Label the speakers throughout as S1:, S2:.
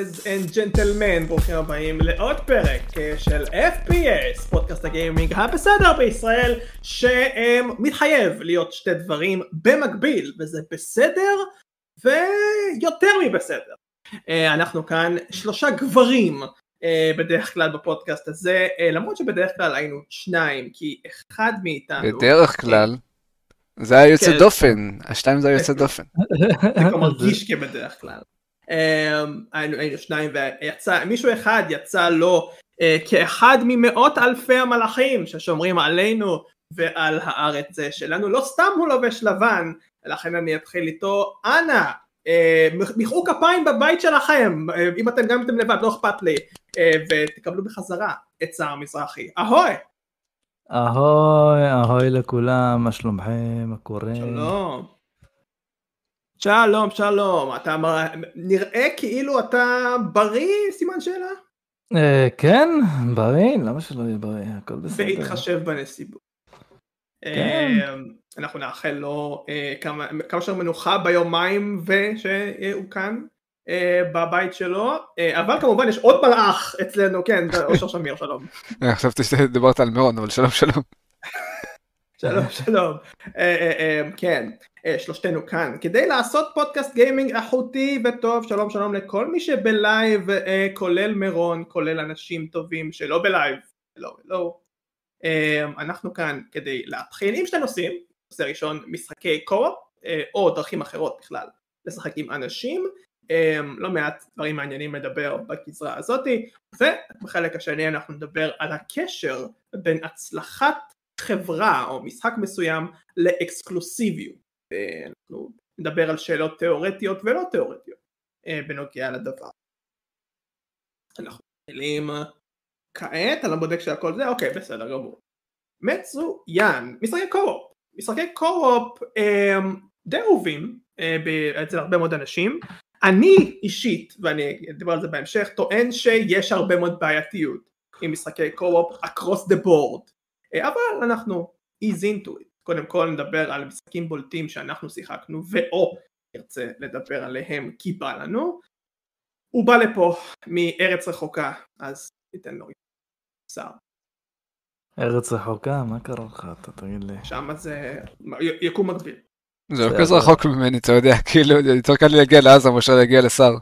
S1: ladies and gentlemen, ברוכים הבאים לעוד פרק אה, של FPS, פודקאסט הגיימינג הבסדר בישראל, שמתחייב להיות שתי דברים במקביל, וזה בסדר ויותר מבסדר. אה, אנחנו כאן שלושה גברים אה, בדרך כלל בפודקאסט הזה, למרות שבדרך כלל היינו שניים, כי אחד מאיתנו...
S2: בדרך כלל. זה היה יוצא כן. דופן, השתיים זה היה יוצא דופן.
S1: זה כבר מרגיש כבדרך כלל. אמ, היינו שניים ויצא, מישהו אחד יצא לו אה, כאחד ממאות אלפי המלאכים ששומרים עלינו ועל הארץ שלנו, לא סתם הוא לובש לבן, לכן אני אתחיל איתו, אנא, אה, מחאו כפיים בבית שלכם, אה, אם אתם גם אתם לבד, לא אכפת לי, ותקבלו בחזרה את שר המזרחי, אהוי!
S3: אהוי, אהוי לכולם, מה שלומכם, מה קורה?
S1: שלום. שלום, שלום, אתה נראה כאילו אתה בריא, סימן שאלה?
S3: אה, כן, בריא, למה שלא יהיה בריא, הכל בסדר.
S1: בהתחשב בנסיבות. כן. אה, אנחנו נאחל לו אה, כמה שיותר מנוחה ביומיים ושהוא כאן בבית שלו, אבל כמובן יש עוד מלאך אצלנו, כן, אושר שמיר, שלום.
S2: חשבתי שדיברת על מירון, אבל שלום שלום.
S1: שלום שלום, כן. אה, שלושתנו כאן. כדי לעשות פודקאסט גיימינג איכותי וטוב שלום שלום לכל מי שב live אה, כולל מירון כולל אנשים טובים שלא ב live. לא לא. אה, אנחנו כאן כדי להתחיל עם שני נושאים. נושא ראשון משחקי co-op או דרכים אחרות בכלל לשחק עם אנשים לא מעט דברים מעניינים לדבר בגזרה הזאתי ובחלק השני אנחנו נדבר על הקשר בין הצלחת חברה או משחק מסוים לאקסקלוסיביות אנחנו נדבר על שאלות תיאורטיות ולא תיאורטיות אה, בנוגע לדבר. אנחנו מתחילים כעת, אני לא בודק שהכל זה, אוקיי בסדר גמור. מצוין, משחקי קו-אופ, משחקי קו-אופ אה, די אהובים אה, אצל הרבה מאוד אנשים. אני אישית, ואני אדבר על זה בהמשך, טוען שיש הרבה מאוד בעייתיות עם משחקי קו-אופ across the board, אבל אנחנו ease into it. קודם כל נדבר על משחקים בולטים שאנחנו שיחקנו ואו נרצה לדבר עליהם כי בא לנו הוא בא לפה מארץ רחוקה אז ניתן לו שר.
S3: ארץ רחוקה? מה קרה לך? אתה תגיד לי.
S1: שם זה יקום מקביל.
S2: זה לא כזה רחוק ממני אתה יודע כאילו יותר קל לי להגיע לעזה מאשר להגיע לשר.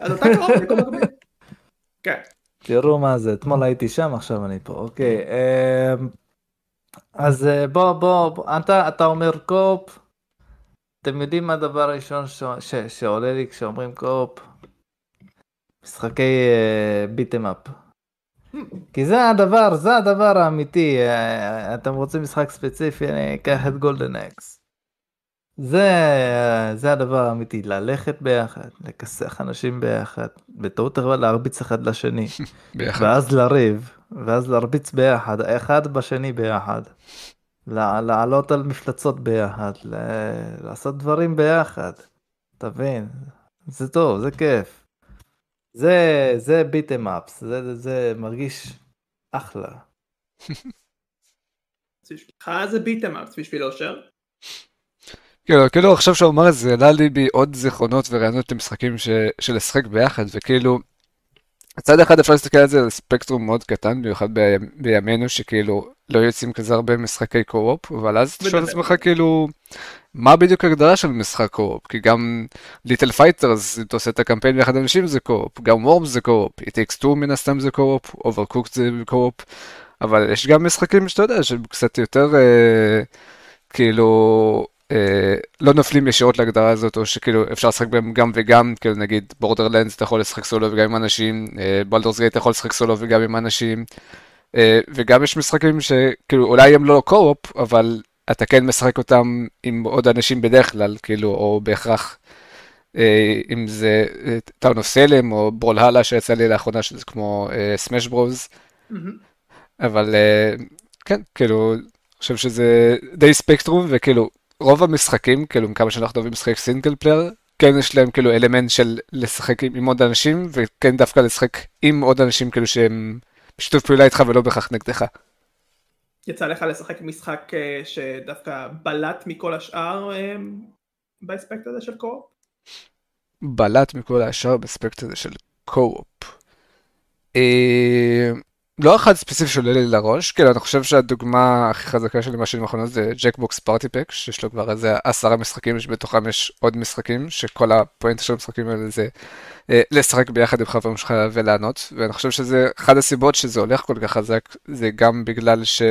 S1: אז אתה קרוב יקום מקביל. כן.
S3: תראו מה זה אתמול הייתי שם עכשיו אני פה אוקיי. אמ, אז אה, בוא בוא, אתה אתה אומר co-op. אתם יודעים מה הדבר הראשון ש, ש, שעולה לי כשאומרים co-op? משחקי beat 'em, אה, up. כי זה הדבר זה הדבר האמיתי אה, אתם רוצים משחק ספציפי אני אקח את Golden Axe. זה זה הדבר האמיתי ללכת ביחד לכסח אנשים ביחד בטעות אבל להרביץ אחד לשני ביחד. ואז לריב ואז להרביץ ביחד אחד בשני ביחד. לעלות על מפלצות ביחד לעשות דברים ביחד. תבין זה טוב זה כיף. זה זה ביטם אפס זה זה מרגיש אחלה.
S1: בשבילך זה beat 'em ups בשביל אושר.
S2: כאילו, כאילו עכשיו שהוא אמר את זה, עלה לי בי עוד זיכרונות ורעיונות למשחקים של לשחק ביחד, וכאילו, מצד אחד אפשר להסתכל על זה על ספקטרום מאוד קטן, במיוחד בימינו שכאילו לא יוצאים כזה הרבה משחקי co-op, אבל אז אתה שואל את עצמך כאילו, מה בדיוק ההגדרה של משחק co-op? כי גם Little Fighters, אם אתה עושה את הקמפיין ביחד אנשים זה co-op, גם Worms זה co-op, It takes two מן הסתם זה co-op, Overcooked זה co-op, אבל יש גם משחקים שאתה יודע שהם קצת יותר אה, כאילו לא נופלים ישירות להגדרה הזאת, או שכאילו אפשר לשחק בהם גם וגם, כאילו נגיד Borderlands אתה יכול לשחק סולו וגם עם אנשים, Baldur's Gate אתה יכול לשחק סולו וגם עם אנשים, אה, וגם יש משחקים שכאילו אולי הם לא co-op, אבל אתה כן משחק אותם עם עוד אנשים בדרך כלל, כאילו, או בהכרח, אה, אם זה Town of Salem או Brawlhalla שיצא לי לאחרונה, שזה כמו Smash Bros, אבל כן, כאילו, אני חושב שזה די ספקטרום, וכאילו, רוב המשחקים, כאילו, כמה שאנחנו אוהבים לשחק single player, כן יש להם כאילו אלמנט של לשחק עם, עם עוד אנשים, וכן דווקא לשחק עם עוד אנשים כאילו שהם בשיתוף פעולה איתך ולא בהכרח נגדך.
S1: יצא לך לשחק משחק אה, שדווקא בלט מכל השאר אה, באספקט הזה של co-op?
S2: בלט מכל השאר באספקט הזה של co-op. לא אחד ספציפי שעולה לי לראש, כאילו אני חושב שהדוגמה הכי חזקה שלי מהשנים האחרונות זה Jackbox Party Pack, שיש לו כבר איזה עשרה משחקים, שבתוכם יש עוד משחקים, שכל ה point של המשחקים האלה זה אה, לשחק ביחד עם חברים שלך ולענות, ואני חושב שזה אחת הסיבות שזה הולך כל כך חזק, זה גם בגלל ש...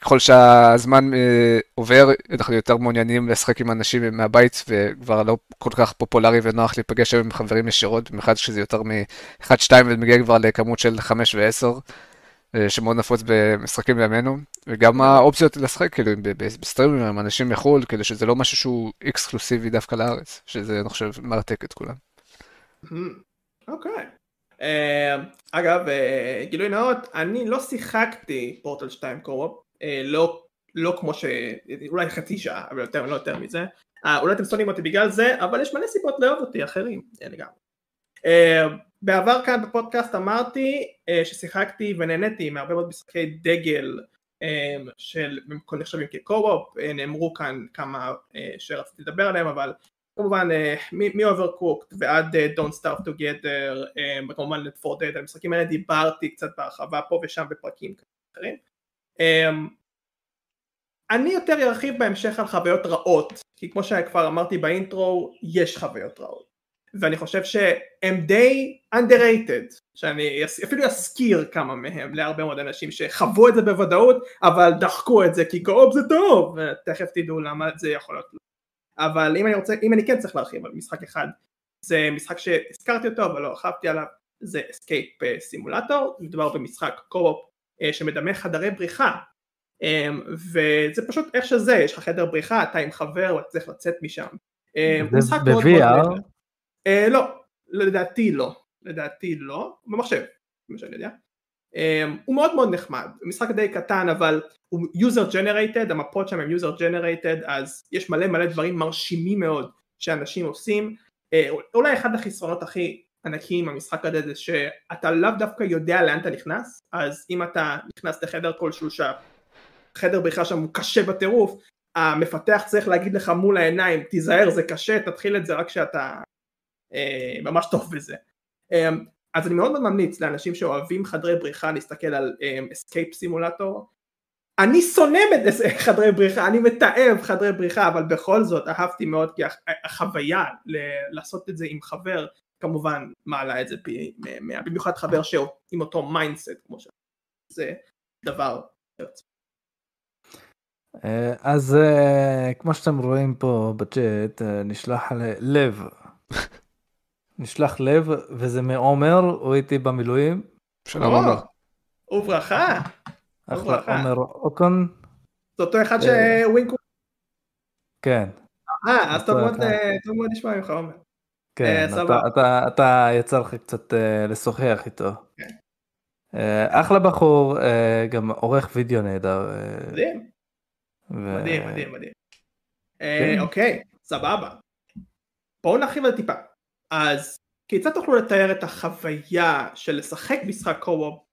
S2: ככל שהזמן אה, עובר, אנחנו יותר מעוניינים לשחק עם אנשים מהבית, וכבר לא כל כך פופולרי ונוח להיפגש עם חברים ישירות, במיוחד כשזה יותר מ-1-2 ומגיע כבר לכמות של 5 ו-10, אה, שמאוד נפוץ במשחקים בימינו, וגם האופציות לשחק, כאילו, בסטרימים עם אנשים מחו"ל, כאילו שזה לא משהו שהוא אקסקלוסיבי דווקא לארץ, שזה, אני חושב, מרתק את כולם.
S1: אוקיי. אה, אגב, גילוי נאות, אני לא שיחקתי פורטל 2 קורופ, לא, לא כמו ש... אולי חצי שעה, אבל יותר, לא יותר מזה. אה, אולי אתם שונאים אותי בגלל זה, אבל יש מלא סיבות לאהוב אותי, אחרים, לגמרי. אה, בעבר כאן בפודקאסט אמרתי ששיחקתי ונהניתי מהרבה מאוד משחקי דגל של נחשבים כקו-אופ, נאמרו כאן כמה שרציתי לדבר עליהם, אבל כמובן מ-Overcooked ועד Don't Start Together, כמובן את For Dead, המשחקים האלה דיברתי קצת בהרחבה פה ושם בפרקים אחרים. אמ, אני יותר ארחיב בהמשך על חוויות רעות, כי כמו שכבר אמרתי באינטרו, יש חוויות רעות. ואני חושב שהם די underrated, שאני אפילו אזכיר כמה מהם להרבה מאוד אנשים שחוו את זה בוודאות, אבל דחקו את זה כי קרוב זה טוב, ותכף תדעו למה זה יכול להיות. אבל אם אני רוצה, אם אני כן צריך להרחיב על משחק אחד, זה משחק שהזכרתי אותו אבל לא הרחבתי עליו, זה Escape Simulator, מדובר במשחק co-op שמדמה חדרי בריחה אמ, וזה פשוט איך שזה, יש לך חדר בריחה, אתה עם חבר, אתה צריך לצאת משם.
S3: אמ, ב-VR?
S1: אה, לא, לדעתי לא, לדעתי לא, במחשב, כמו שאני יודע. אמ, הוא מאוד מאוד נחמד, משחק די קטן אבל הוא user generated, המפות שם הם user generated אז יש מלא מלא דברים מרשימים מאוד שאנשים עושים, אה, אולי אחד החסרונות הכי ענקיים במשחק הזה זה שאתה לאו דווקא יודע לאן אתה נכנס אז אם אתה נכנס לחדר כלשהו שהחדר בריחה שם הוא קשה בטירוף המפתח צריך להגיד לך מול העיניים תיזהר זה קשה תתחיל את זה רק כשאתה אה, ממש טוב בזה. אה, אז אני מאוד ממליץ לאנשים שאוהבים חדרי בריחה להסתכל על Escape אה, סימולטור אני שונא חדרי בריחה, אני מתעב חדרי בריחה, אבל בכל זאת אהבתי מאוד כי החוויה לעשות את זה עם חבר כמובן מעלה את זה פי מאה, במיוחד חבר שעם אותו mindset כמו ש... זה דבר
S3: אה, אז אה, כמו שאתם רואים פה בצ'אט אה, נשלח לב נשלח לב וזה מעומר הוא איתי במילואים.
S2: שלום עומר.
S1: וברכה.
S3: אחלה עומר אוקון.
S1: זה אותו אחד שווינקו.
S3: כן.
S1: אה אז טוב מאוד לשמוע ממך עומר.
S3: כן, אה, אתה, אתה, אתה יצא לך קצת uh, לשוחח איתו. כן. אה, אחלה בחור, גם עורך וידאו נהדר.
S1: מדהים. ו... מדהים, מדהים, מדהים. כן. אוקיי, סבבה. בואו נרחיב על טיפה. אז כיצד תוכלו לתאר את החוויה של לשחק משחק co-op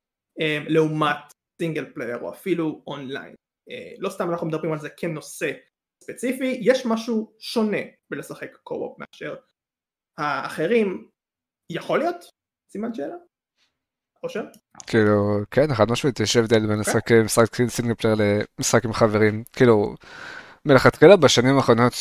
S1: לעומת single player או אפילו אונליין? לא סתם אנחנו מדברים על זה כנושא ספציפי, יש משהו שונה בלשחק co-op מאשר האחרים, יכול להיות? סימן שאלה? חושב?
S2: כאילו, כן, חד משמעית, יש הבדל בין לשחק משחק single player למשחק עם חברים. כאילו, מלכתחילה בשנים האחרונות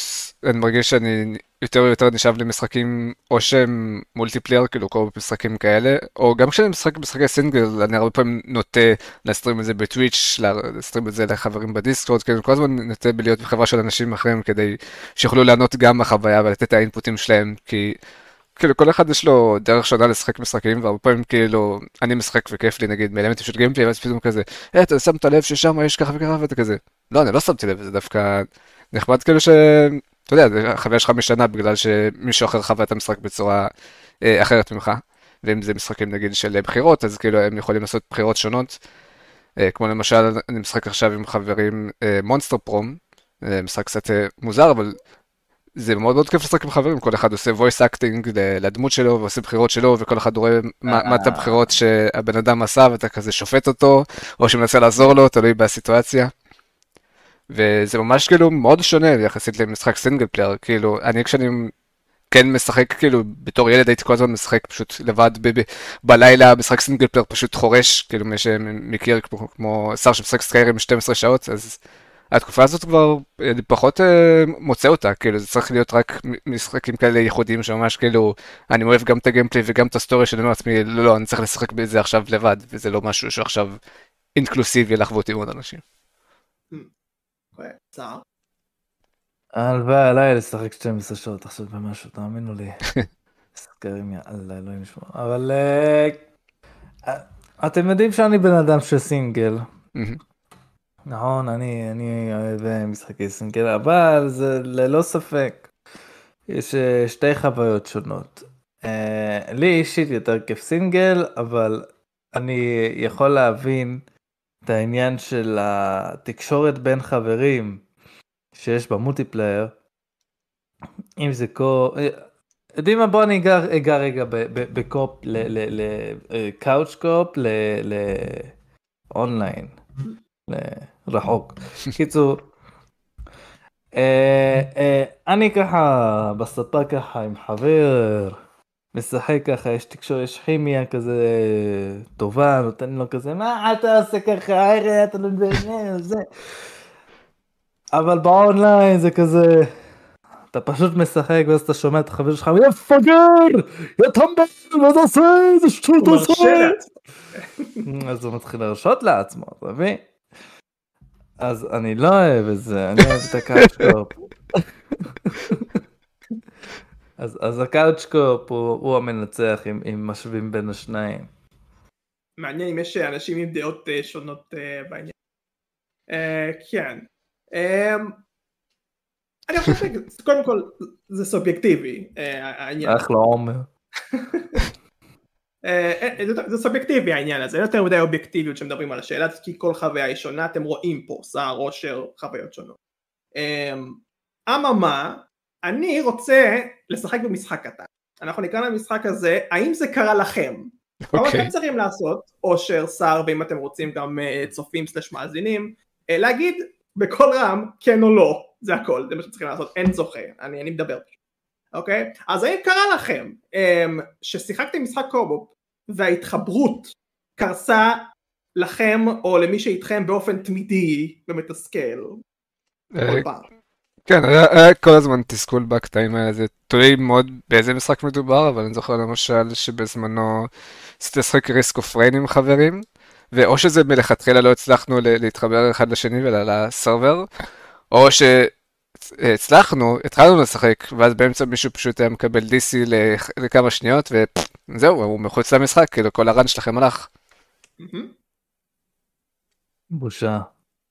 S2: אני מרגיש שאני יותר ויותר נשאב למשחקים או שהם multiplayer, כאילו כל משחקים כאלה, או גם כשאני משחק משחקי סינגל, אני הרבה פעמים נוטה להסטרים את זה ב Twitch, להסטרים את זה לחברים ב Discord, כאילו כל הזמן נוטה בלהיות בחברה של אנשים אחרים כדי שיוכלו לענות גם בחוויה ולתת את האינפוטים שלהם, כי כאילו כל אחד יש לו דרך שונה לשחק משחקים והרבה פעמים כאילו אני משחק וכיף לי נגיד מאלמנטים של גיימפלי ואז פתאום כזה אה אתה שמת לב ששם יש ככה וככה ואתה כזה לא אני לא שמתי לב זה דווקא נחמד כאילו ש... אתה יודע החוויה שלך משנה בגלל שמישהו אחר חווה את המשחק בצורה אה, אחרת ממך. ואם זה משחקים נגיד של בחירות אז כאילו הם יכולים לעשות בחירות שונות. אה, כמו למשל אני משחק עכשיו עם חברים אה, מונסטר פרום אה, משחק קצת אה, מוזר אבל זה מאוד מאוד כיף לשחק עם חברים, כל אחד עושה voice acting לדמות שלו ועושה בחירות שלו, וכל אחד רואה מה, מה את הבחירות שהבן אדם עשה, ואתה כזה שופט אותו, או שמנסה לעזור לו, תלוי בסיטואציה. וזה ממש כאילו מאוד שונה יחסית למשחק single player, כאילו, אני כשאני כן משחק כאילו בתור ילד הייתי כל הזמן משחק פשוט לבד ב- ב- בלילה משחק single player פשוט חורש כאילו מי שמכיר כמו, כמו שר שמשחק Skyrim 12 שעות אז התקופה הזאת כבר אני פחות אה, מוצא אותה כאילו זה צריך להיות רק משחקים כאלה ייחודיים שממש כאילו אני אוהב גם את ה gameplay וגם את ה story שאני אומר לעצמי לא לא אני צריך לשחק בזה עכשיו לבד וזה לא משהו שעכשיו אינקלוסיבי לחוות עם עוד אנשים.
S3: הלוואי עליי לשחק 12 שעות עכשיו במשהו, תאמינו לי. Skyrim יאללה, אלוהים ישמור. אבל אה, אה, אתם יודעים שאני בן אדם של סינגל. נכון, אני, אני אוהב אה, משחקי סינגל, אבל זה ללא ספק. יש שתי חוויות שונות. לי אישית יותר כיף סינגל, אבל אני יכול להבין את העניין של התקשורת בין חברים. שיש במולטיפלייר, אם זה קו... יודעים מה בוא אני אגע, אגע רגע בקופ, לקאוץ' קופ, לאונליין, לרחוק. קיצור, אה, אה, אני ככה בספה ככה עם חבר, משחק ככה, יש תקשור, יש כימיה כזה טובה, נותן לו כזה, מה אתה עושה ככה, הרי אתה לא מבין, זה. אבל באונליין זה כזה, אתה פשוט משחק ואז אתה שומע את החבר שלך, יא פגר, יא טמבל, מה אתה עושה, איזה שטות אתה עושה. אז הוא מתחיל להרשות לעצמו, אתה מבין? אז אני לא אוהב את זה, אני אוהב את ה couch co-op. אז, אז ה couch co-op הוא, הוא המנצח אם, אם משווים בין השניים.
S1: מעניין אם יש אנשים עם דעות אה, שונות אה, בעניין. Uh, כן, אמ, אני חושב שקודם כל זה סובייקטיבי
S3: העניין. אחלה עומר.
S1: אה, אה, זה סובייקטיבי העניין הזה, אין יותר מדי אובייקטיביות שמדברים על השאלה כי כל חוויה היא שונה, אתם רואים פה סער עושר חוויות שונות. אמ, אממה, אני רוצה לשחק במשחק קטן. אנחנו נקרא למשחק הזה, האם זה קרה לכם? Okay. מה אוקיי. אתם צריכים לעשות, אושר, סער, ואם אתם רוצים גם אה, צופים סלש מאזינים, להגיד בקול רם, כן או לא, זה הכל, זה מה שצריכים לעשות, אין זוכה, אני, אני מדבר פשוט, אוקיי? אז האם קרה לכם אמ, ששיחקתם משחק קובו וההתחברות קרסה לכם או למי שאיתכם באופן תמידי ומתסכל?
S2: אה, כן, היה כל הזמן תסכול בקטעים האלה, זה תלוי מאוד באיזה משחק מדובר, אבל אני זוכר למשל שבזמנו עשיתי לשחק ריסק אוף ריין עם חברים. ואו שזה מלכתחילה לא הצלחנו להתחבר אחד לשני ולסרבר, או שהצלחנו, התחלנו לשחק, ואז באמצע מישהו פשוט היה מקבל DC לכמה שניות, וזהו, הוא מחוץ למשחק, כאילו כל הרן שלכם הלך.
S3: בושה.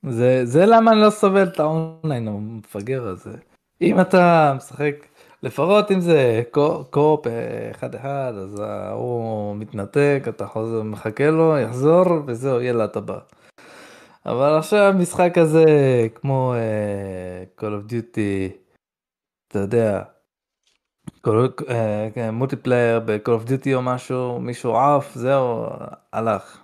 S3: זה, זה למה אני לא סובל את האונליין המפגר הזה. אם אתה משחק לפחות אם זה קופ אחד אחד אז הוא מתנתק אתה חוזר מחכה לו יחזור וזהו יאללה אתה בא. אבל עכשיו משחק הזה כמו אה, Call of Duty אתה יודע multiplayer ב-Call of Duty או משהו מישהו עף זהו הלך.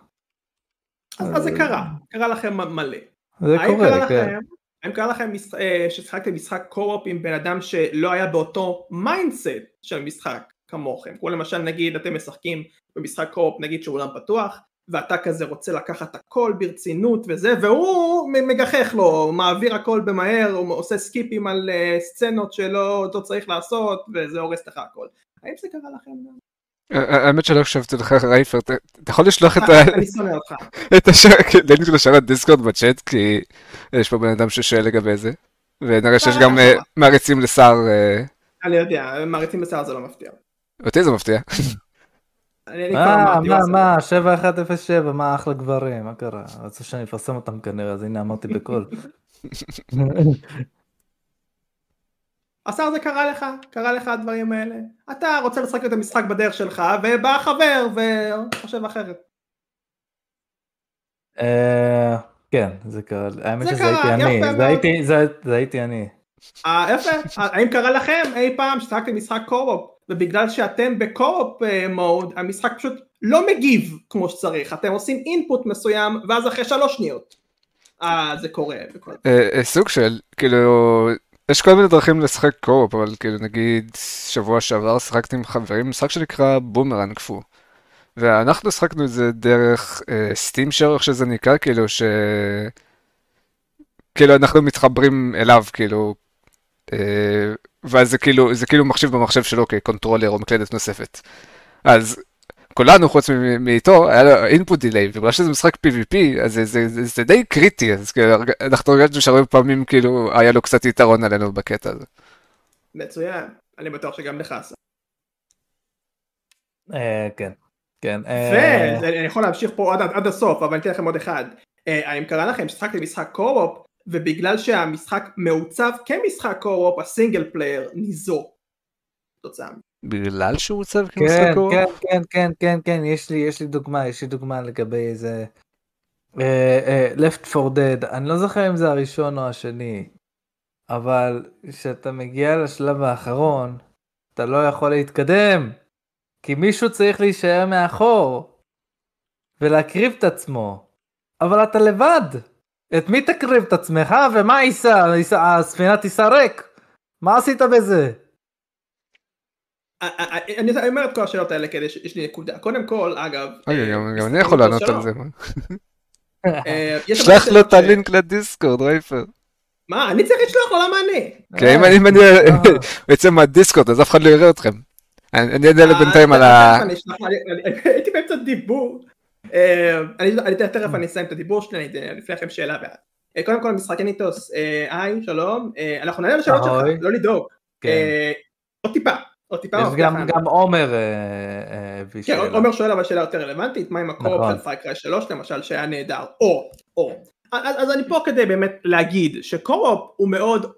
S1: אז זה קרה קרה לכם מלא.
S3: זה קורה כן.
S1: האם קרה לכם אה, ששיחקתם משחק co-op עם בן אדם שלא היה באותו mindset של משחק כמוכם? כמו למשל נגיד אתם משחקים במשחק קו-אופ נגיד שהוא עולם פתוח ואתה כזה רוצה לקחת הכל ברצינות וזה והוא מגחך לו, מעביר הכל במהר, הוא עושה סקיפים על uh, סצנות שלא צריך לעשות וזה הורס לך הכל. האם זה קרה לכם?
S2: האמת שלא הקשבתי לך רייפר, אתה יכול לשלוח את
S1: ה... אני שונא אותך.
S2: את הלינק של השארת דיסקורד בצ'אט, כי יש פה בן אדם ששואל לגבי זה, ונראה שיש גם אה, מעריצים לשר.
S1: אה. אני יודע, מעריצים לשר זה לא מפתיע.
S2: אותי זה מפתיע.
S3: מה, מה, מה, 7107, מה אחלה גברים, מה קרה? רצו שאני אפרסם אותם כנראה, אז הנה אמרתי בקול.
S1: השר זה קרה לך, קרה לך הדברים האלה. אתה רוצה לשחק את המשחק בדרך שלך, ובא חבר וחושב אחרת.
S3: אה, כן, זה קרה, האמת שזה הייתי אני, זה הייתי אני.
S1: אה, יפה, האם קרה לכם אי פעם ששחקתם משחק co-op ובגלל שאתם ב co-op mode המשחק פשוט לא מגיב כמו שצריך אתם עושים input מסוים ואז אחרי שלוש שניות אה זה קורה.
S2: סוג של כאילו יש כל מיני דרכים לשחק co-op אבל כאילו נגיד שבוע שעבר שיחקתי עם חברים משחק שנקרא Boomerang Fu. ואנחנו שחקנו את זה דרך Steam Share איך שזה נקרא כאילו ש... כאילו אנחנו מתחברים אליו כאילו אה, ואז זה כאילו, זה כאילו מחשיב במחשב שלו כ controller או מקלדת נוספת. אז כולנו חוץ מאיתו היה לו input delay ובגלל שזה משחק PvP אז זה, זה, זה, זה די קריטי אז כאילו, אנחנו הרגשנו שהרבה פעמים כאילו היה לו קצת יתרון עלינו בקטע הזה.
S1: מצוין אני בטוח שגם לך עשה.
S3: אה, כן. כן.
S1: ואני יכול להמשיך פה עד, עד הסוף אבל אני אתן לכם עוד אחד. האם קרה לכם ששיחקתם משחק co-op ובגלל שהמשחק מעוצב כמשחק co-op ה single player ניזוק. תוצאה.
S2: בגלל שהוא עוצב כמשחק co-op?
S3: כן, כן, כן, כן, כן, יש לי, יש לי דוגמה, יש לי דוגמה לגבי איזה... אה, אה, Left 4 Dead, אני לא זוכר אם זה הראשון או השני, אבל כשאתה מגיע לשלב האחרון, אתה לא יכול להתקדם, כי מישהו צריך להישאר מאחור, ולהקריב את עצמו, אבל אתה לבד. את מי תקריב את עצמך ומה ייסע? הספינה תיסע ריק? מה עשית בזה?
S1: אני אומר את כל השאלות האלה כדי שיש לי נקודה. קודם כל, אגב...
S2: גם אני יכול לענות על זה. אה, שלח לו את הלינק לדיסקורד, רייפר.
S1: מה? אני צריך לשלוח לו למה אני?
S2: כן, אם אני יוצא מהדיסקורד אז אף אחד לא יראה אתכם. אני יודע לבינתיים על ה...
S1: הייתי באמצע דיבור. אה, אני תכף אני אסיים את הדיבור שלי, אני אפנה לכם שאלה בעד. אה, קודם כל משחקי ניטוס, אה, היי שלום, אנחנו נענה לשאלות שלך, לא לדאוג. כן. עוד טיפה, עוד טיפה.
S3: יש גם עומר
S1: כן, עומר שואל אבל שאלה יותר רלוונטית, מה עם הקורפ נכון. של פייקריי 3 למשל שהיה נהדר, או, או. אז אני פה כדי באמת להגיד ש co-op הוא מאוד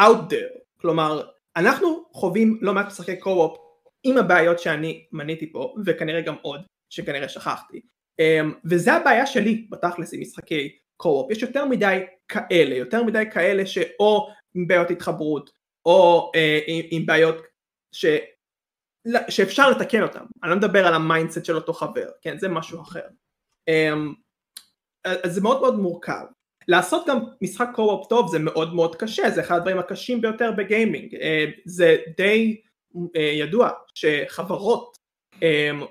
S1: out there, כלומר אנחנו חווים לא מעט משחקי co-op עם הבעיות שאני מניתי פה וכנראה גם עוד שכנראה שכחתי אמ, וזה הבעיה שלי בתכלס עם משחקי co-op יש יותר מדי כאלה יותר מדי כאלה שאו עם בעיות התחברות או אה, עם, עם בעיות ש... שאפשר לתקן אותם. אני לא מדבר על ה mindset של אותו חבר כן? זה משהו אחר. אמ, אז זה מאוד מאוד מורכב. לעשות גם משחק co-op טוב זה מאוד מאוד קשה זה אחד הדברים הקשים ביותר בגיימינג. אה, זה די אה, ידוע שחברות אמ,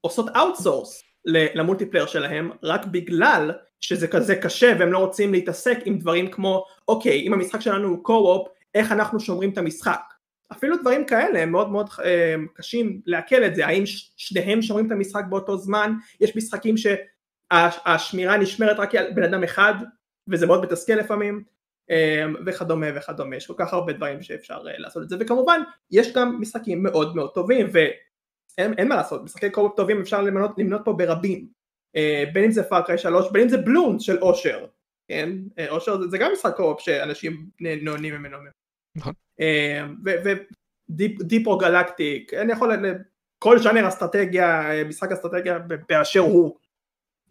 S1: עושות outsource ל multiplayer שלהם רק בגלל שזה כזה קשה והם לא רוצים להתעסק עם דברים כמו אוקיי אם המשחק שלנו הוא co-op איך אנחנו שומרים את המשחק אפילו דברים כאלה הם מאוד מאוד אה, קשים לעכל את זה. האם שניהם שומרים את המשחק באותו זמן? יש משחקים שהשמירה נשמרת רק על בן אדם אחד וזה מאוד מתסכל לפעמים אה, וכדומה וכדומה. יש כל כך הרבה דברים שאפשר אה, לעשות את זה. וכמובן יש גם משחקים מאוד מאוד טובים ו... אין, אין מה לעשות, משחקי קורפ טובים אפשר למנות, למנות פה ברבים, בין אם זה פארקריי 3, בין אם זה בלון של אושר, כן, אושר זה, זה גם משחק קורפ שאנשים נהנים ממנו. נכון. אה, ודיפ או גלקטיק, אני יכול, כל ז'אנר אסטרטגיה, אה, משחק אסטרטגיה באשר הוא,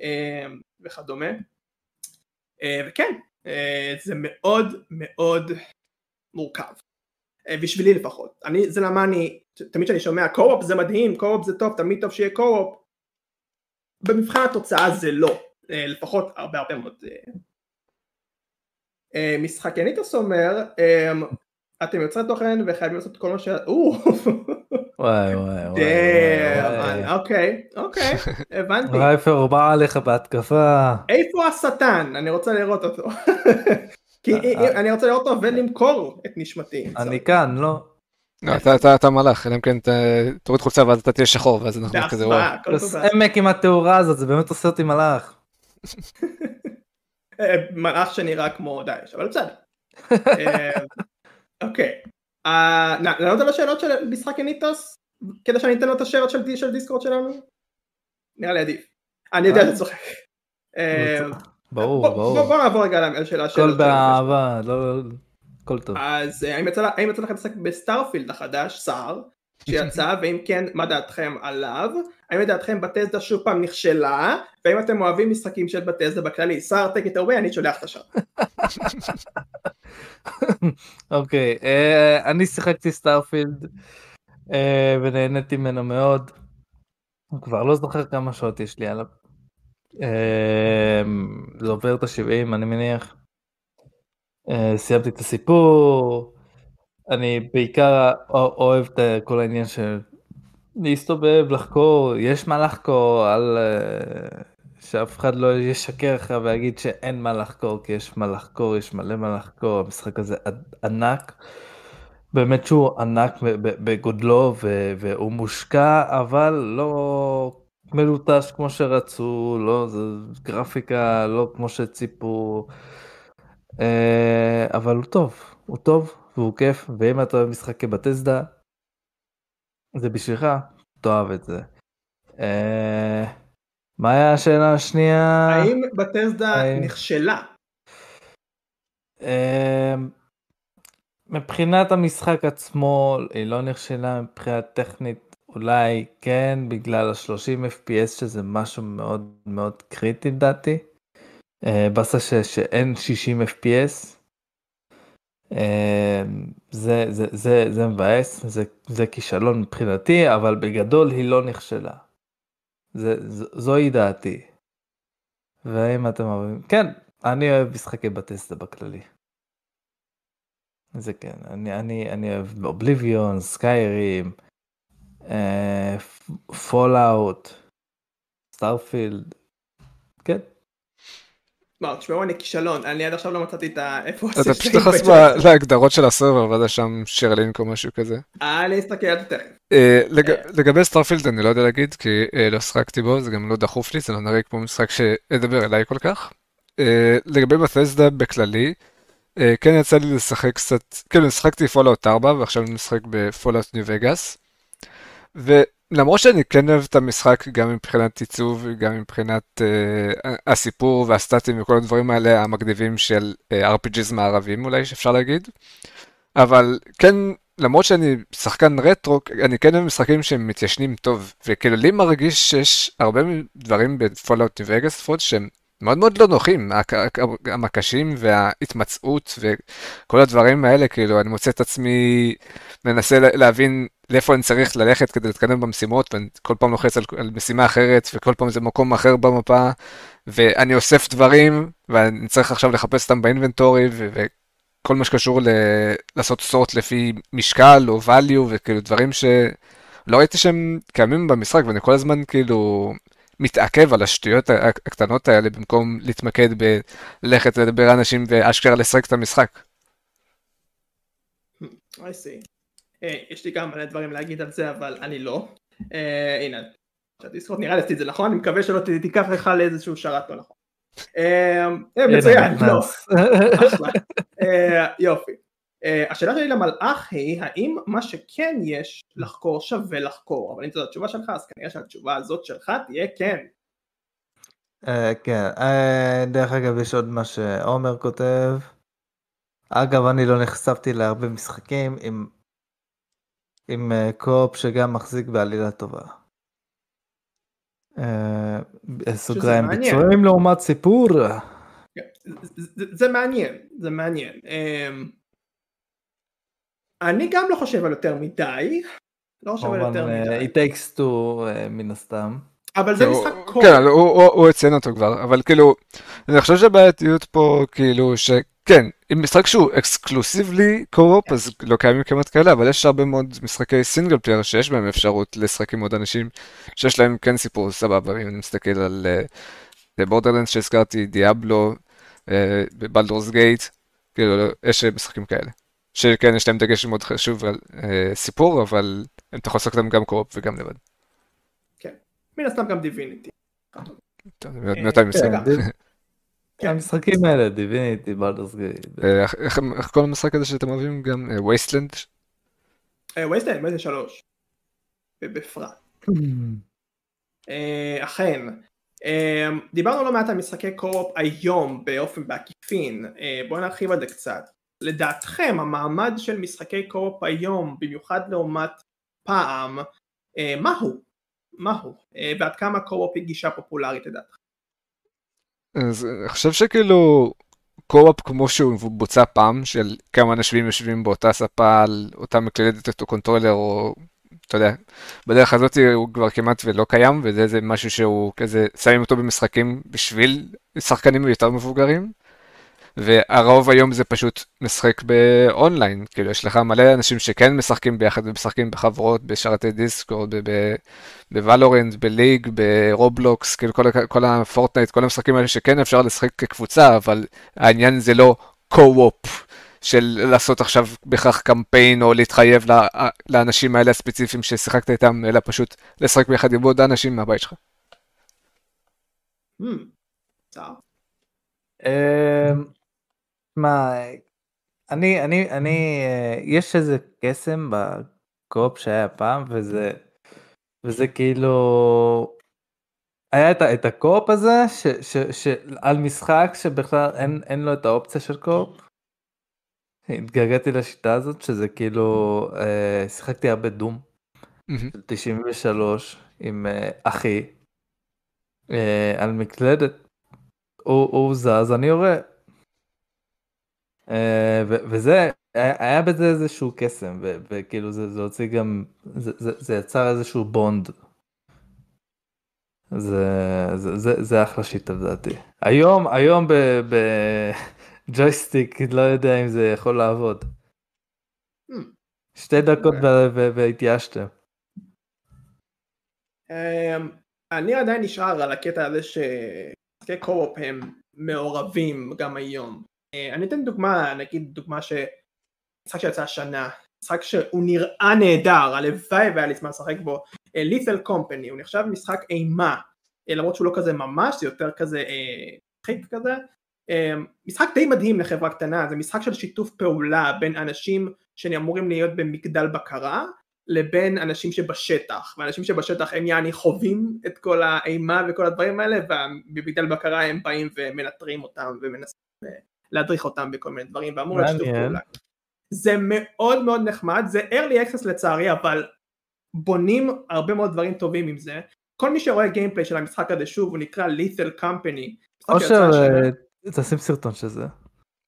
S1: אה, וכדומה, וכן, זה מאוד מאוד מורכב. בשבילי לפחות. אני, זה למה אני, תמיד כשאני שומע קו-אופ זה מדהים, קו-אופ זה טוב, תמיד טוב שיהיה קו-אופ. במבחן התוצאה זה לא, לפחות הרבה הרבה מאוד. משחק יניטוס אומר, אתם יוצרי תוכן וחייבים לעשות כל מה ש...
S3: וואי וואי וואי.
S1: אוקיי, אוקיי, הבנתי.
S3: הוא בא עליך בהתקפה?
S1: איפה השטן? אני רוצה לראות אותו. כי אה, אה. אני רוצה לראות אותו ולמכור את נשמתי.
S3: אני כאן, לא.
S2: לא אתה מלאך, אלא אם כן תוריד חולצה ואז אתה תהיה שחור ואז אנחנו כזה וואו.
S3: עמק עם התאורה הזאת, זה באמת עושה אותי מלאך.
S1: אה, מלאך שנראה כמו דאעש, אבל בסדר. אוקיי. לענות על השאלות של משחק הניטוס? כדי שאני אתן לו את השאלות של Discord שלנו? נראה לי עדיף. אני יודע שאתה צוחק.
S3: ברור, ברור.
S1: בוא נעבור רגע לשאלה
S3: של... הכל באהבה, לא... הכל טוב.
S1: אז אה, האם יצא לכם לשחק ב Starfield החדש, סער, שיצא, ואם כן, מה דעתכם עליו? האם לדעתכם Bethesda שוב פעם נכשלה? והאם אתם אוהבים משחקים של Bethesda בכללי? סער, take it away, אני שולח את השאר.
S3: אוקיי, אה, אני שיחקתי Starfield אה, ונהניתי ממנו מאוד. כבר לא זוכר כמה שעות יש לי עליו. אה, זה עובר את ה-70 אני מניח. סיימתי את הסיפור. אני בעיקר אוהב את כל העניין של להסתובב, לחקור, יש מה לחקור, על שאף אחד לא ישקר לך ויגיד שאין מה לחקור, כי יש מה לחקור, יש מלא מה לחקור, המשחק הזה ענק. באמת שהוא ענק בגודלו והוא מושקע, אבל לא מלוטש כמו שרצו, לא, זה גרפיקה לא כמו שציפו, אה, אבל הוא טוב, הוא טוב והוא כיף, ואם אתה אוהב משחקי בטסדה, זה בשבילך, תאהב את זה. אה, מה היה השאלה השנייה?
S1: האם בטסדה נכשלה?
S3: אמ, מבחינת המשחק עצמו היא לא נכשלה מבחינה טכנית אולי כן בגלל ה-30 fps שזה משהו מאוד מאוד קריטי לדעתי. אה, באסה שאין 60 fps. אמ, זה זה זה זה מבאס זה זה כישלון מבחינתי אבל בגדול היא לא נכשלה. זה, זוהי דעתי. ואם אתם אוהבים, כן, אני אוהב משחקי Bethesda בכללי. זה כן, אני, אני, אני אוהב Oblivion, Skyrim, Fallout, Starfield, כן.
S1: לא, תשמעו, אני כישלון, אני עד עכשיו לא מצאתי את ה... איפה
S2: אתה פשוט נכנס להגדרות של ה server ואז שם share link או משהו כזה.
S1: אני אסתכל על זה תכף.
S2: אה, לגבי Starfield אני לא יודע להגיד כי אה, לא שחקתי בו זה גם לא דחוף לי זה לא נראה כמו משחק שידבר אליי כל כך. אה, לגבי Bethesda בכללי כן יצא לי לשחק קצת כאילו שחקתי Fallout 4 ועכשיו אני משחק ב Fallout New Vegas. למרות שאני כן אוהב את המשחק גם מבחינת עיצוב, גם מבחינת אה, הסיפור והסטטים וכל הדברים האלה המגניבים של אה, RPGs מערבים אולי שאפשר להגיד. אבל כן, למרות שאני שחקן רטרו, אני כן אוהב משחקים שהם מתיישנים טוב. וכאילו לי מרגיש שיש הרבה דברים ב Fallout New לפחות שהם מאוד מאוד לא נוחים, המקשים וההתמצאות וכל הדברים האלה, כאילו אני מוצא את עצמי מנסה להבין לאיפה אני צריך ללכת כדי להתקדם במשימות, ואני כל פעם לוחץ על, על משימה אחרת, וכל פעם זה מקום אחר במפה, ואני אוסף דברים, ואני צריך עכשיו לחפש אותם ב inventory, וכל מה שקשור ל... לעשות סורט לפי משקל או value, וכאילו דברים שלא ראיתי שהם קיימים במשחק, ואני כל הזמן כאילו מתעכב על השטויות הקטנות האלה, במקום להתמקד בלכת לדבר אנשים ואשכרה לשחק את המשחק.
S1: I see. אה, יש לי גם מלא דברים להגיד על זה אבל אני לא. אה, הנה, שהדיסקוט נראה לי עשיתי את זה נכון, אני מקווה שלא תיקח לך לאיזשהו שרת לא נכון. אה, מצוין, לא. יופי. השאלה שלי למלאך היא האם מה שכן יש לחקור שווה לחקור אבל אם זו התשובה שלך אז כנראה שהתשובה הזאת שלך תהיה כן.
S3: כן דרך אגב יש עוד מה שעומר כותב. אגב אני לא נחשפתי להרבה משחקים עם עם אה, קופ שגם מחזיק בעלילה טובה. אה, סוגריים ביצועים לעומת סיפור.
S1: זה מעניין, זה מעניין. אמ, אני גם לא חושב על יותר מדי. לא חושב על יותר
S3: מדי.
S1: אה,
S3: It Takes Two מן הסתם.
S1: אבל זה משחק co-op.
S2: כן, הוא הציין אותו כבר, אבל כאילו, אני חושב שהבעייתיות פה, כאילו, ש... כן, עם משחק שהוא exclusively co-op, אז לא קיימים כמעט כאלה, אבל יש הרבה מאוד משחקי single player שיש בהם אפשרות לשחק עם עוד אנשים שיש להם כן סיפור סבבה, אם אני מסתכל על Borderlands אה, שהזכרתי, Diablo, ב Baldur's Gate, כאילו יש משחקים כאלה. שכן, יש להם דגש מאוד חשוב על אה, סיפור, אבל אתה יכול לשחק אותם גם co-op וגם לבד.
S1: כן, מן הסתם גם Divinity.
S2: טוב, מתי מסיים?
S3: כן. המשחקים האלה, Divinity, Baldur's Gate.
S2: איך כל המשחק הזה שאתם אוהבים גם? Wasteland?
S1: Wasteland, Wasteland שלוש. ובפרט. אה, אכן. אה, דיברנו לא מעט על משחקי co-op היום באופן בעקיפין. אה, בואו נרחיב על זה קצת. לדעתכם המעמד של משחקי co-op היום, במיוחד לעומת פעם, מהו? מהו? ועד כמה co-op היא גישה פופולרית לדעתכם?
S2: אני חושב שכאילו co-op כמו שהוא בוצע פעם, של כמה אנשים יושבים באותה ספה על אותה מקלדת או controller, או אתה יודע, בדרך הזאת הוא כבר כמעט ולא קיים, וזה זה משהו שהוא כזה, שמים אותו במשחקים בשביל שחקנים יותר מבוגרים. והרוב היום זה פשוט משחק באונליין, כאילו יש לך מלא אנשים שכן משחקים ביחד ומשחקים בחברות, בשרתי Discord, ב Valorant, ב League, ב Roblox, כאילו כל, כל ה Fortnite, כל המשחקים האלה שכן אפשר לשחק כקבוצה, אבל העניין זה לא co-op של לעשות עכשיו בכך קמפיין או להתחייב לאנשים האלה הספציפיים ששיחקת איתם, אלא פשוט לשחק ביחד עם עוד אנשים מהבית שלך.
S3: Hmm. מה, אני, אני, אני, אה, יש איזה קסם בקופ שהיה פעם, וזה, וזה כאילו, היה את, את הקופ הזה, ש, ש, ש, על משחק שבכלל אין, אין לו את האופציה של קופ. התגעגעתי לשיטה הזאת, שזה כאילו, אה, שיחקתי הרבה דום, של 93, עם אה, אחי, אה, על מקלדת. הוא, הוא זז, אני יורה. אה, וזה היה בזה איזשהו קסם וכאילו זה, זה הוציא גם זה, זה, זה יצר איזשהו בונד. זה, זה, זה, זה אחלה שיטה לדעתי. היום היום בג'ויסטיק לא יודע אם זה יכול לעבוד. שתי דקות אוקיי. והתייאשתם.
S1: אמ, אני עדיין נשאר על הקטע הזה שמשחקי קו-אופ הם מעורבים גם היום. אה, אני אתן דוגמה, נגיד דוגמה ש... משחק שיצא השנה, משחק שהוא נראה נהדר, הלוואי והיה לי זמן לשחק בו, לית'ל קומפני, הוא נחשב משחק אימה, אה, למרות שהוא לא כזה ממש, זה יותר כזה חיק אה, כזה, משחק די מדהים לחברה קטנה, זה משחק של שיתוף פעולה בין אנשים שאמורים להיות במגדל בקרה, לבין אנשים שבשטח, ואנשים שבשטח הם יעני חווים את כל האימה וכל הדברים האלה, ובמגדל בקרה הם באים ומנטרים אותם ומנסים להדריך אותם בכל מיני דברים ואמור להיות שיתוף פעולה. זה מאוד מאוד נחמד, זה early access לצערי אבל בונים הרבה מאוד דברים טובים עם זה. כל מי שרואה גיימפליי של המשחק הזה שוב הוא נקרא lethal company.
S3: אושר תשים סרטון של זה.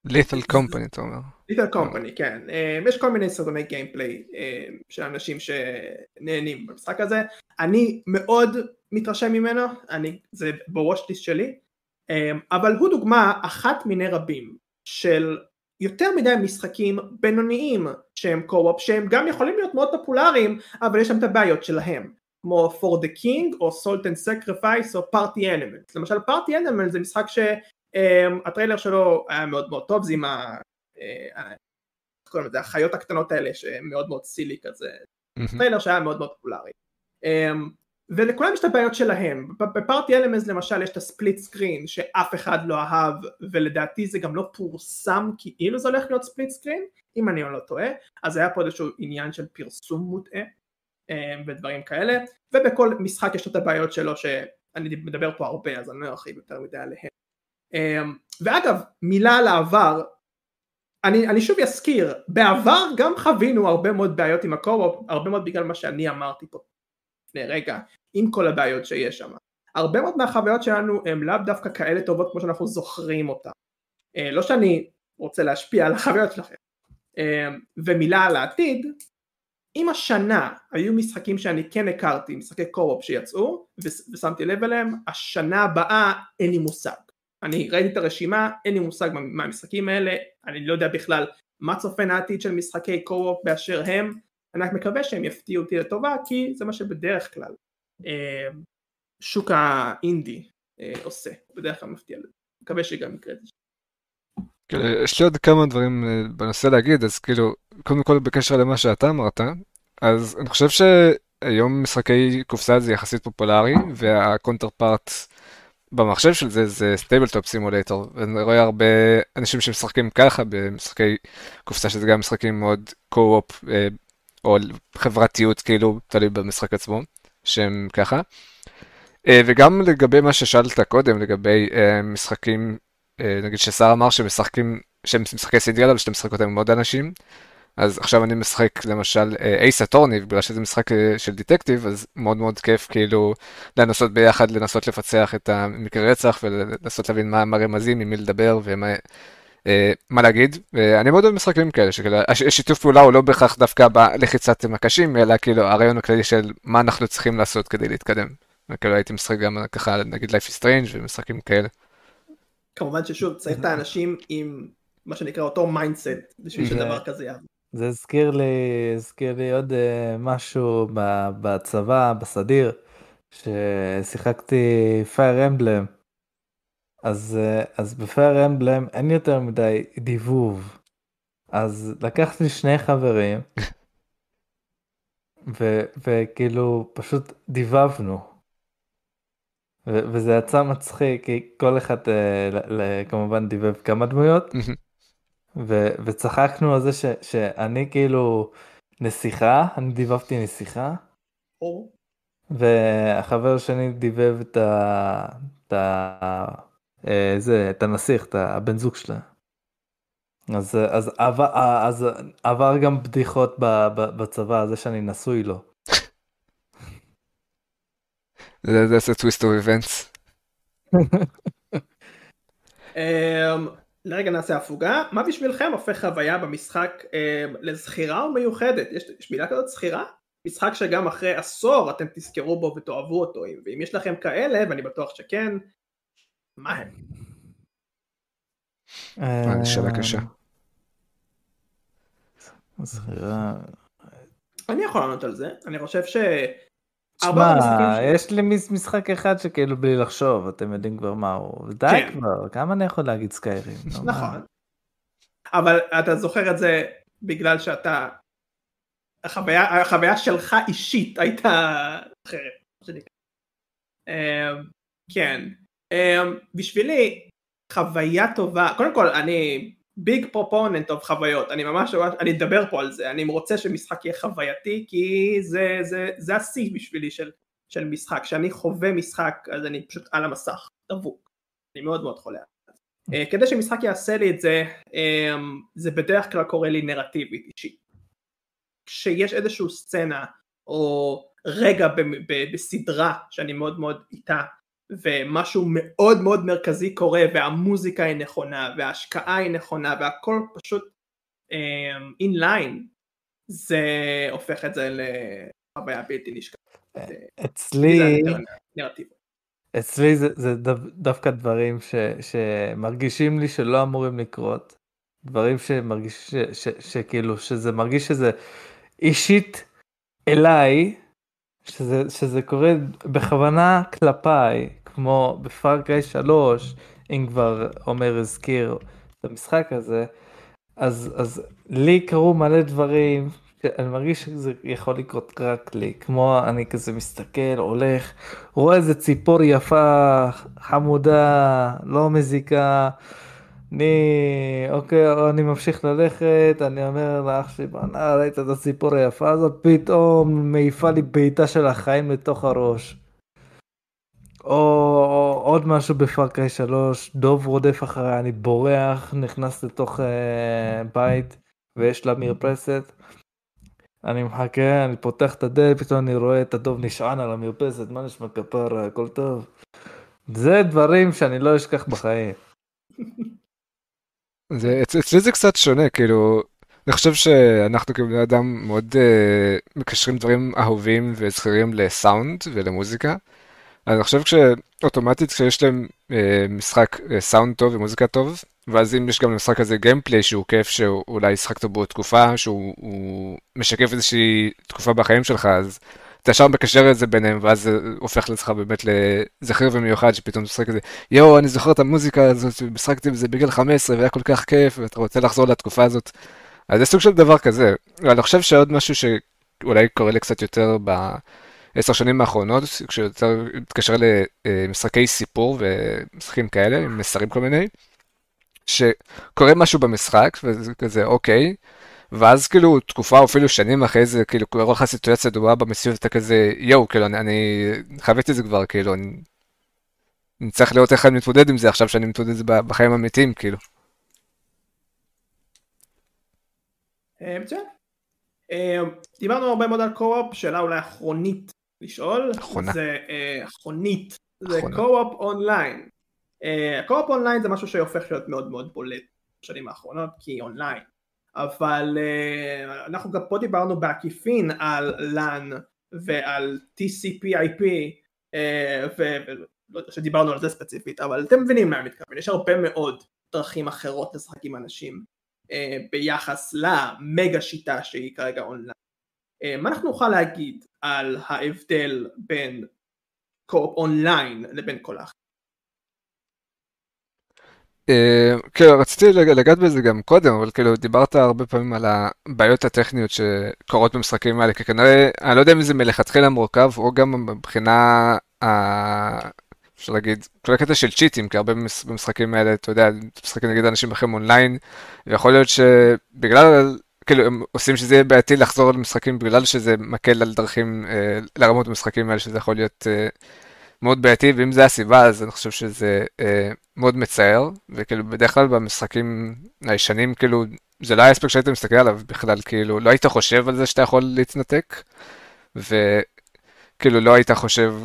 S2: lethal company אתה אומר.
S1: lethal company כן אה, יש כל מיני סרטוני גיימפליי אה, של אנשים שנהנים במשחק הזה אני מאוד מתרשם ממנו אני זה בוושליסט שלי אבל הוא דוגמה אחת מיני רבים של יותר מדי משחקים בינוניים שהם co-op שהם גם יכולים להיות מאוד פופולריים אבל יש להם את הבעיות שלהם כמו For the King או Salt and Sacrifice או Party Animals למשל Party Animals זה משחק שהטריילר שלו היה מאוד מאוד טוב זה עם ה... אה, לזה, החיות הקטנות האלה שמאוד מאוד silly כזה. טריילר שהיה מאוד מאוד פופולרי. אמ, ולכולם יש את הבעיות שלהם, ב Party Animals למשל יש את ה split screen שאף אחד לא אהב ולדעתי זה גם לא פורסם כאילו זה הולך להיות split screen אם אני לא טועה. אז היה פה איזשהו עניין של פרסום מוטעה אה, ודברים כאלה. ובכל משחק יש את הבעיות שלו שאני מדבר פה הרבה אז אני לא ארחיב יותר מדי עליהם. אה, ואגב מילה על העבר. אני, אני שוב אזכיר בעבר גם חווינו הרבה מאוד בעיות עם ה co-op הרבה מאוד בגלל מה שאני אמרתי פה לפני רגע עם כל הבעיות שיש שם. הרבה מאוד מהחוויות שלנו הן לאו דווקא כאלה טובות כמו שאנחנו זוכרים אותן. אה, לא שאני רוצה להשפיע על החוויות שלכם. אה, ומילה על העתיד, אם השנה היו משחקים שאני כן הכרתי, משחקי קו-אופ שיצאו ושמתי לב אליהם, השנה הבאה אין לי מושג. אני ראיתי את הרשימה, אין לי מושג מה המשחקים האלה, אני לא יודע בכלל מה צופן העתיד של משחקי קו-אופ באשר הם, אני רק מקווה שהם יפתיעו אותי לטובה כי זה מה שבדרך כלל אה, שוק האינדי אה, עושה, בדרך כלל מפתיע. לזה, מקווה שגם יקרה את זה.
S2: כן, יש לי עוד כמה דברים אה, בנושא להגיד, אז כאילו, קודם כל בקשר למה שאתה אמרת, אז אני חושב שהיום משחקי קופסה זה יחסית פופולרי, וה counterpart במחשב של זה זה Tabletop Simulator, ואני רואה הרבה אנשים שמשחקים ככה במשחקי קופסה, שזה גם משחקים מאוד קו-אופ או חברתיות כאילו, תלוי במשחק עצמו, שהם ככה. אה, וגם לגבי מה ששאלת קודם, לגבי אה, משחקים, אה, נגיד ששר אמר שמשחקים, שהם משחקי סידיאל, אבל שאתה משחק אותם עם עוד אנשים. אז עכשיו אני משחק למשל אייס אטורני, בגלל שזה משחק של דטקטיב, אז מאוד מאוד כיף כאילו לנסות ביחד, לנסות לפצח את המקרה רצח ולנסות להבין מה הרמזים, עם מי לדבר ומה מה להגיד, אה, אני מאוד אוהב משחקים כאלה, שכאילו השיתוף פעולה הוא לא בהכרח דווקא בלחיצת מקשים, אלא כאילו הרעיון הכללי של מה אנחנו צריכים לעשות כדי להתקדם. וכאילו הייתי משחק גם ככה נגיד Life is Strange ומשחקים כאלה.
S1: כמובן ששוב צריך את האנשים עם מה שנקרא אותו mindset בשביל שדבר כזה יעבור.
S3: זה הזכיר לי, הזכיר לי עוד אה, משהו בצבא, בסדיר, ששיחקתי פייר אמבלם. אז, uh, אז בפייר אמבלם אין יותר מדי דיבוב. אז לקחתי שני חברים, ו, וכאילו פשוט דיבבנו. ו- וזה יצא מצחיק, כי כל אחד uh, ל- ל- כמובן דיבב כמה דמויות. ו- וצחקנו על זה ש- שאני כאילו נסיכה, אני דיבבתי נסיכה. והחבר שלי דיבב את ה... אה, זה, את הנסיך, את הבן זוג שלה. אז, אז, עבר, אז עבר גם בדיחות בצבא, זה שאני נשוי לו.
S2: That's a twist of events.
S1: לרגע נעשה הפוגה, מה בשבילכם הופך חוויה במשחק אה, לזכירה ומיוחדת? יש, יש מילה כזאת זכירה? משחק שגם אחרי עשור אתם תזכרו בו ותאהבו אותו, ואם יש לכם כאלה, ואני בטוח שכן, מה הם?
S2: אה, שאלה קשה.
S3: זכירה...
S1: אני יכול לענות על זה, אני חושב ש...
S3: תשמע, יש לי משחק אחד שכאילו בלי לחשוב, אתם יודעים כבר מה הוא. די כן. כבר, כמה אני יכול להגיד סקיירים?
S1: נכון. אבל אתה זוכר את זה בגלל שאתה... החוויה, החוויה שלך אישית הייתה אחרת. אמ, כן. אמ, בשבילי חוויה טובה, קודם כל אני big proponent of חוויות, אני ממש, אני אדבר פה על זה, אני רוצה שמשחק יהיה חווייתי כי זה, זה, זה השיא בשבילי של, של משחק, כשאני חווה משחק אז אני פשוט על המסך, דבוק, אני מאוד מאוד חולה. uh, כדי שמשחק יעשה לי את זה, um, זה בדרך כלל קורה לי נרטיבית אישית. כשיש איזושהי סצנה או רגע ב, ב, בסדרה שאני מאוד מאוד איתה ומשהו מאוד מאוד מרכזי קורה והמוזיקה היא נכונה וההשקעה היא נכונה והכל פשוט אינליין אמ, um, זה הופך את זה לחוויה בלתי נשכחת.
S3: אצלי אצלי זה, זה דו, דווקא דברים ש, שמרגישים לי שלא אמורים לקרות. דברים שמרגיש ש, ש, שכאילו שזה מרגיש שזה אישית אליי שזה, שזה קורה בכוונה כלפיי כמו בפארקריי 3, אם כבר עומר הזכיר את המשחק הזה, אז, אז לי קרו מלא דברים, אני מרגיש שזה יכול לקרות רק לי, כמו אני כזה מסתכל, הולך, רואה איזה ציפור יפה, חמודה, לא מזיקה. אני, אוקיי, אני ממשיך ללכת, אני אומר לאח שלי, בנה, ראית את הציפור היפה הזאת, פתאום מעיפה לי בעיטה של החיים לתוך הראש. או, או עוד משהו בפארקריי 3, דוב רודף אחריי, אני בורח, נכנס לתוך אה, בית ויש לה מרפסת. אני מחכה, אני פותח את הדלת, פתאום אני רואה את הדוב נשען על המרפסת, מה נשמע כפרה, הכל טוב. זה דברים שאני לא אשכח בחיים.
S2: זה, אצלי זה קצת שונה, כאילו, אני חושב שאנחנו כבני אדם מאוד uh, מקשרים דברים אהובים וזכירים לסאונד ולמוזיקה. אני חושב שאוטומטית כשיש להם אה, משחק אה, סאונד טוב ומוזיקה טוב, ואז אם יש גם למשחק הזה גיימפליי שהוא כיף, שאולי שחקת בו תקופה, שהוא משקף איזושהי תקופה בחיים שלך, אז אתה ישר מקשר את זה ביניהם, ואז זה הופך לך באמת לזכיר ומיוחד, שפתאום אתה משחק כזה, יואו, אני זוכר את המוזיקה הזאת, משחקתי בזה בגיל 15 והיה כל כך כיף, ואתה רוצה לחזור לתקופה הזאת. אז זה סוג של דבר כזה. אני חושב שעוד משהו שאולי קורה לי קצת יותר ב... עשר שנים האחרונות, כשיותר מתקשר למשחקי סיפור ומשחקים כאלה, עם מסרים כל מיני, שקורה משהו במשחק, וזה כזה אוקיי, ואז כאילו תקופה או אפילו שנים אחרי זה, כאילו קורה לך סיטואציה דומה במציאות, אתה כזה יואו, כאילו אני, אני חוויתי את זה כבר, כאילו אני, אני צריך לראות איך אני מתמודד עם זה עכשיו שאני מתמודד עם זה בחיים האמיתיים, כאילו.
S1: מצוין. אה, דיברנו הרבה מאוד על co-op, שאלה אולי אחרונית לשאול, אחרונה. זה אה, אחרונית, זה co-op online. co-op online זה משהו שהופך להיות מאוד מאוד בולט בשנים האחרונות כי אונליין אבל אה, אנחנו גם פה דיברנו בעקיפין על LAN ועל TCP/IP אה, ולא יודע שדיברנו על זה ספציפית אבל אתם מבינים מה אני מתכוון. יש הרבה מאוד דרכים אחרות לשחק עם אנשים אה, ביחס למגה שיטה שהיא כרגע אונליין מה אנחנו נוכל להגיד על ההבדל בין co-op online לבין כל האחרים?
S2: אה, כאילו רציתי לגעת בזה גם קודם אבל כאילו דיברת הרבה פעמים על הבעיות הטכניות שקורות במשחקים האלה כי כנראה אני לא יודע אם זה מלכתחילה מורכב או גם מבחינה אפשר להגיד כל הקטע של צ'יטים כי הרבה במשחקים האלה אתה יודע משחקים נגיד אנשים אחרים אונליין ויכול להיות שבגלל כאילו הם עושים שזה יהיה בעייתי לחזור למשחקים בגלל שזה מקל על דרכים אה, לרמות במשחקים האלה שזה יכול להיות. אה, מאוד בעייתי, ואם זה הסיבה, אז אני חושב שזה אה, מאוד מצער, וכאילו בדרך כלל במשחקים הישנים, כאילו, זה לא היה אספקט שהיית מסתכל עליו בכלל, כאילו, לא היית חושב על זה שאתה יכול להתנתק, וכאילו לא היית חושב,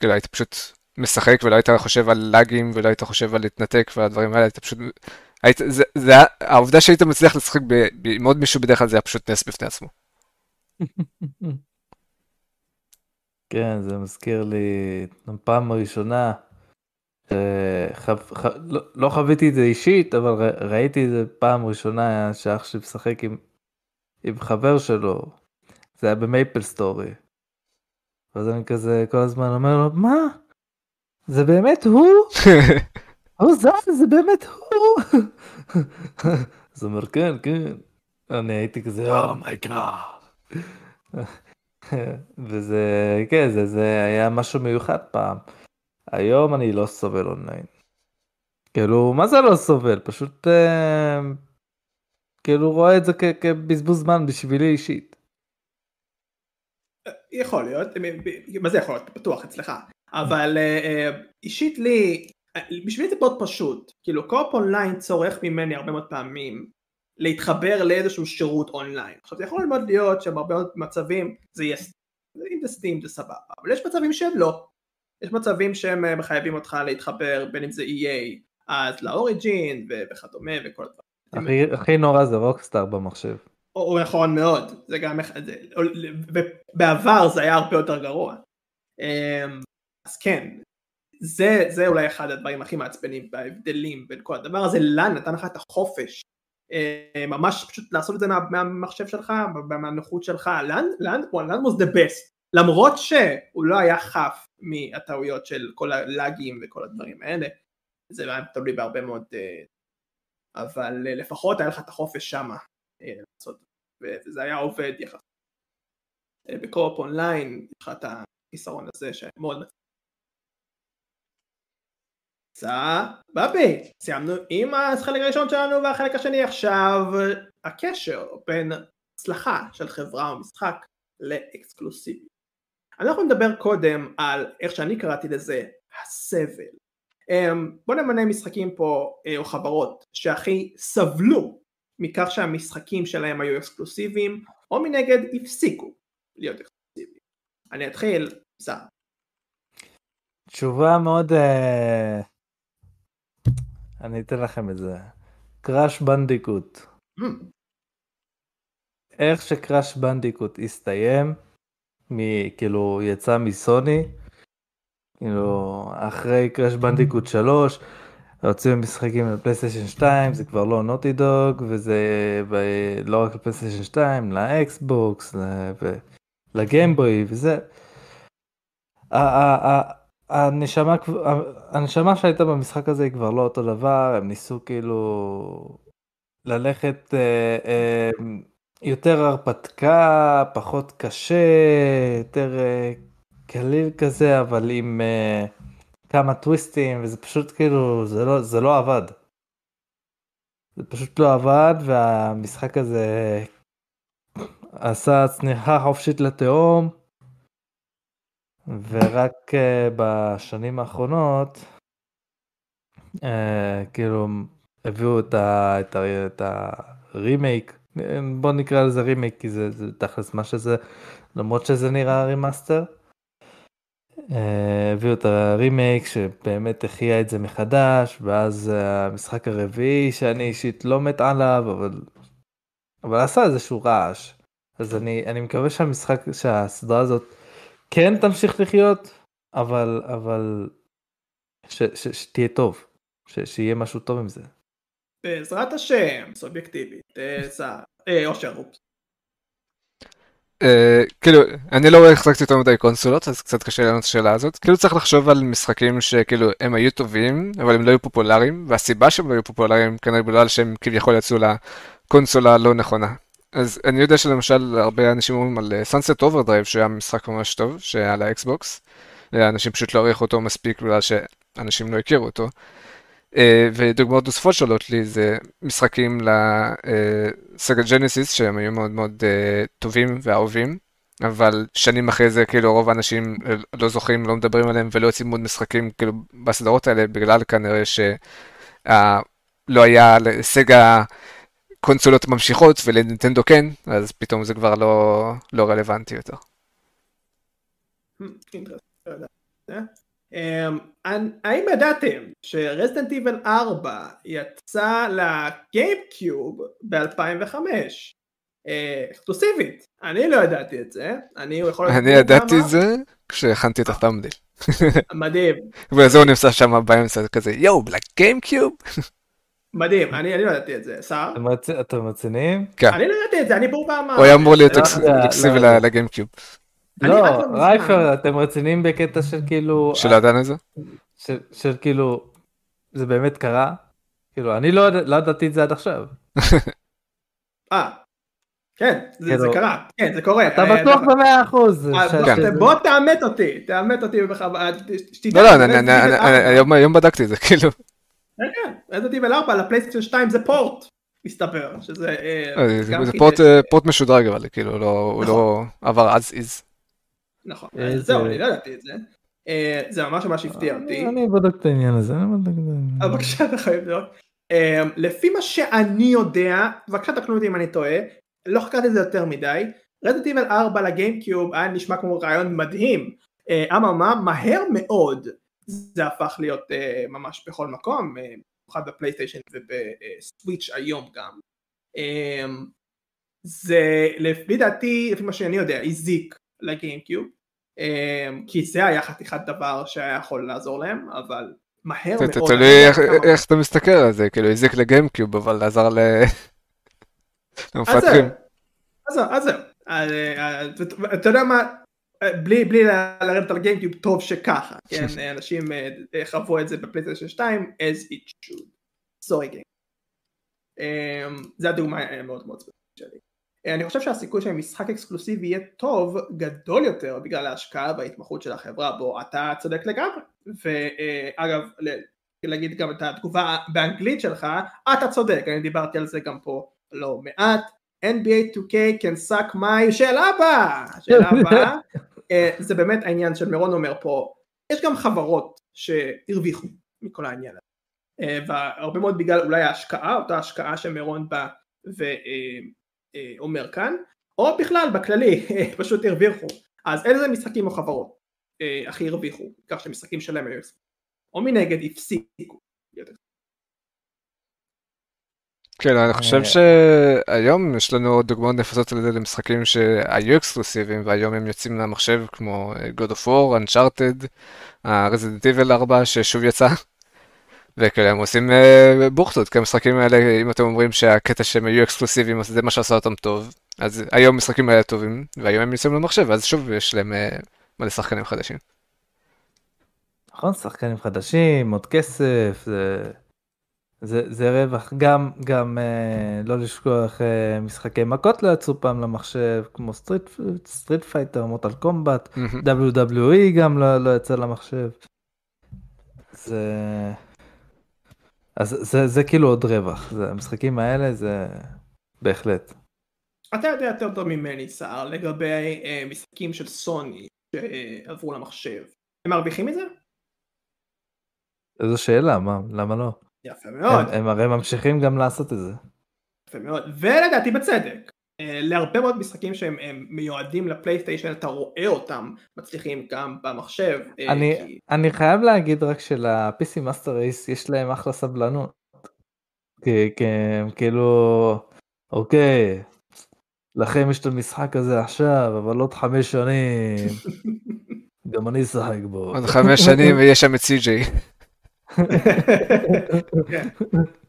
S2: כאילו היית פשוט משחק ולא היית חושב על לאגים ולא היית חושב על להתנתק ועל הדברים האלה, היית פשוט, היית, זה, זה, העובדה שהיית מצליח לשחק עם עוד מישהו בדרך כלל זה היה פשוט נס בפני עצמו.
S3: כן, זה מזכיר לי פעם הראשונה, חו... ח... לא, לא חוויתי את זה אישית, אבל ר... ראיתי את זה פעם ראשונה שאח שלי משחק עם... עם חבר שלו, זה היה במייפל סטורי. ואז אני כזה כל הזמן אומר לו, מה? זה באמת הוא? הוא זר, זה באמת הוא? אז הוא אומר, כן, כן. אני הייתי כזה, oh my god. Oh וזה, כן, זה, זה היה משהו מיוחד פעם. היום אני לא סובל אונליין. כאילו, מה זה לא סובל? פשוט אה, כאילו רואה את זה כ- כבזבוז זמן בשבילי אישית.
S1: יכול להיות, מה זה יכול להיות? בטוח אצלך. אבל אה, אה, אישית לי, בשבילי זה מאוד פשוט. כאילו, co-op online צורך ממני הרבה מאוד פעמים להתחבר לאיזשהו שירות אונליין. עכשיו זה יכול מאוד להיות שבהרבה מאוד מצבים זה יהיה, אם זה Steam זה סבבה, אבל יש מצבים שהם לא. יש מצבים שהם אה, מחייבים אותך להתחבר בין אם זה EA אז ל Origin וכדומה וכל הדברים.
S3: הכי, נורא זה Rockstar במחשב.
S1: או, נכון מאוד, זה גם, זה, בעבר זה היה הרבה יותר גרוע. אמ, אז כן, זה, זה אולי אחד הדברים הכי מעצבנים בהבדלים בין כל הדבר הזה, לאן נתן לך את החופש אה, ממש פשוט לעשות את זה מה, מהמחשב שלך, מהנוחות שלך, לאן, לאן, לאן was the best, למרות שהוא לא היה חף מהטעויות של כל הלאגים וכל הדברים האלה, זה היה תלוי בהרבה מאוד, אה, אבל אה, לפחות היה לך את החופש שמה לעשות, וזה היה עובד יחסית. בקורפ אונליין יש לך את החיסרון הזה שמאוד סבבי, סיימנו עם החלק הראשון שלנו והחלק השני עכשיו הקשר בין הצלחה של חברה או משחק לאקסקלוסיבי. אנחנו נדבר קודם על איך שאני קראתי לזה הסבל. אמ, בוא נמנה משחקים פה אה, או חברות שהכי סבלו מכך שהמשחקים שלהם היו אקסקלוסיביים או מנגד הפסיקו להיות אקסקלוסיביים. אני אתחיל, סע.
S3: תשובה מאוד אה, אני אתן לכם את זה. Crash Bandicoot. איך ש Crash Bandicoot הסתיים, מ, כאילו יצא מסוני, כאילו אחרי Crash Bandicoot 3, הוציאו משחקים לפלייסטיישן 2, זה כבר לא נוטי דוג, וזה לא רק לפלייסטיישן 2, לאקסבוקס, לגיימבוי וזה. הנשמה, הנשמה שהייתה במשחק הזה היא כבר לא אותו דבר, הם ניסו כאילו ללכת אה, אה, יותר הרפתקה, פחות קשה, יותר אה, קליל כזה, אבל עם אה, כמה טוויסטים, וזה פשוט כאילו, זה לא, זה לא עבד. זה פשוט לא עבד, והמשחק הזה עשה צניחה חופשית לתהום. ורק uh, בשנים האחרונות, uh, כאילו, הביאו את, ה, את, ה, את הרימייק, בוא נקרא לזה רימייק כי זה, זה תכלס מה שזה, למרות שזה נראה remaster. אה, הביאו את הרימייק שבאמת החיה את זה מחדש, ואז המשחק הרביעי שאני אישית לא מת עליו, אבל, אבל עשה איזשהו רעש. אז אני, אני מקווה שהמשחק, שהסדרה הזאת כן תמשיך לחיות, אבל, אבל ש, ש, שתהיה טוב, ש, שיהיה משהו טוב עם זה.
S1: בעזרת השם, סובייקטיבית, אה, אושר, אופס.
S2: אה, כאילו, אני לא החזקתי יותר מדי קונסולות, אז קצת קשה לענות את השאלה הזאת. כאילו צריך לחשוב על משחקים שכאילו הם היו טובים, אבל הם לא היו פופולריים, והסיבה שהם לא היו פופולריים כנראה בגלל שהם כביכול יצאו לקונסולה הלא נכונה. אז אני יודע שלמשל הרבה אנשים אומרים על אה, Sunset Overdrive שהיה משחק ממש טוב, שהיה לאקסבוקס. אנשים פשוט לא העריכו אותו מספיק בגלל שאנשים לא הכירו אותו. אה, ודוגמאות נוספות שעולות לי זה משחקים לסגה ג'נסיס שהם היו מאוד מאוד אה, טובים ואהובים, אבל שנים אחרי זה כאילו רוב האנשים לא זוכרים, לא מדברים עליהם ולא יוצאים עוד משחקים כאילו בסדרות האלה בגלל כנראה שלא היה לסגה קונסולות ממשיכות ולנינטנדו כן, אז פתאום זה כבר לא, לא רלוונטי יותר.
S1: אמ, האם ידעתם שרזידנט איבל 4 יצא לגיימקיוב ב-2005? אה, אקסקלוסיבית, אני לא ידעתי את זה, אני יכול...
S2: אני ידעתי את זה כשהכנתי את התמדיל.
S1: מדהים.
S2: וזה הוא נמצא שם באמצע כזה יואו לגיימקיוב.
S1: מדהים, אני לא ידעתי את זה, שר?
S3: אתם רציניים?
S2: כן.
S1: אני לא ידעתי את זה, אני בור פעמיים.
S2: הוא היה אמור להיות אקסקלוסיבי לגיימקיוב.
S3: לא, רייפר, אתם רציניים בקטע של כאילו...
S2: של ידענו את זה?
S3: של כאילו, זה באמת קרה? כאילו, אני לא, לא ידעתי את זה עד עכשיו.
S1: אה, כן, זה כאילו- קרה, כן, זה קורה.
S3: אתה אה, בטוח במאה אחוז.
S1: אה, כן. בוא תאמת אותי, תאמת אותי בכוונה,
S2: לא, לא, היום בדקתי את זה, כאילו.
S1: כן, רזידנט איבל 4 לפלייסטיישן 2 זה פורט, מסתבר, שזה...
S2: זה פורט משודרג אבל, כאילו, הוא לא נכון. עבר as is.
S1: נכון, זהו, אני לא ידעתי את זה. אה, זה ממש ממש הפתיע אותי.
S3: אני בודק את העניין הזה, אני בודק את העניין.
S1: אה, בבקשה, אתה חייב לבדוק. אה, לפי מה שאני יודע, בבקשה תקנו אותי אם אני טועה, לא חקרתי את זה יותר מדי, רדט איבל 4 לגיימקיוב היה נשמע כמו רעיון מדהים, אממה מהר מאוד זה הפך להיות ממש בכל מקום, במיוחד בפלייסטיישן ובסוויץ' היום גם. זה לפי דעתי, לפי מה שאני יודע, הזיק לגיימקיוב, אמ, כי זה היה חתיכת דבר שהיה יכול לעזור להם, אבל מהר מאוד...
S2: תלוי איך אתה מסתכל על זה, כאילו הזיק לגיימקיוב, אבל עזר למפתחים.
S1: אז זהו, אז זהו. אה, אתה יודע מה, בלי, בלי לרדת על גיימקיוב, טוב שככה, כן, אנשים אה, חוו את זה בפלייסטיישן 2, as it should. סורי גיים. אמ, זה הדוגמה מאוד מאוד ספציפית שלי. אני חושב שהסיכוי שמשחק אקסקלוסיבי יהיה טוב גדול יותר בגלל ההשקעה וההתמחות של החברה בו אתה צודק לגמרי ואגב להגיד גם את התגובה באנגלית שלך אתה צודק אני דיברתי על זה גם פה לא מעט NBA 2K can suck my שאלה הבאה שאלה הבאה אה, זה באמת העניין של מירון אומר פה יש גם חברות שהרוויחו מכל העניין הזה אה, והרבה מאוד בגלל אולי ההשקעה אותה השקעה שמירון בא אה, אומר כאן, או בכלל בכללי פשוט הרוויחו. אז איזה משחקים או חברות אה, הכי הרוויחו, כך שמשחקים שלהם היו או מנגד הפסיקו.
S2: כן, אני חושב אה. שהיום יש לנו דוגמאות נפוצות על זה למשחקים שהיו אקסקלוסיביים והיום הם יוצאים למחשב כמו God of War, Uncharted, Resident Evil 4 ששוב יצא. וכאלה הם עושים בוכטות, כי המשחקים האלה, אם אתם אומרים שהקטע שהם היו אקסקלוסיביים, אז זה מה שעשה אותם טוב, אז היום המשחקים האלה טובים, והיום הם יוצאים למחשב, אז שוב יש להם מלא שחקנים חדשים.
S3: נכון, שחקנים חדשים, עוד כסף, זה, זה, זה רווח. גם, גם uh, לא לשכוח uh, משחקי מכות לא יצאו פעם למחשב, כמו Street, Street Fighter, Mortal Kombat, WWE גם לא, לא יצא למחשב. זה... אז זה, זה כאילו עוד רווח, זה, המשחקים האלה זה בהחלט.
S1: אתה יודע יותר טוב ממני סער לגבי אה, משחקים של סוני שעברו למחשב, הם מרוויחים מזה?
S3: איזו שאלה, מה, למה לא?
S1: יפה מאוד.
S3: הם, הם הרי ממשיכים גם לעשות את זה.
S1: יפה מאוד, ולדעתי בצדק. אה, להרבה מאוד משחקים שהם מיועדים לפלייסטיישן אתה רואה אותם מצליחים גם במחשב.
S3: אה, אני, כי... אני חייב להגיד רק של-PC Master Race יש להם אחלה סבלנות. כי, כי כאילו אוקיי לכם יש את המשחק הזה עכשיו אבל עוד חמש שנים גם אני אשחק בו.
S2: עוד חמש שנים ויש שם את סי.ג'יי.
S1: כן.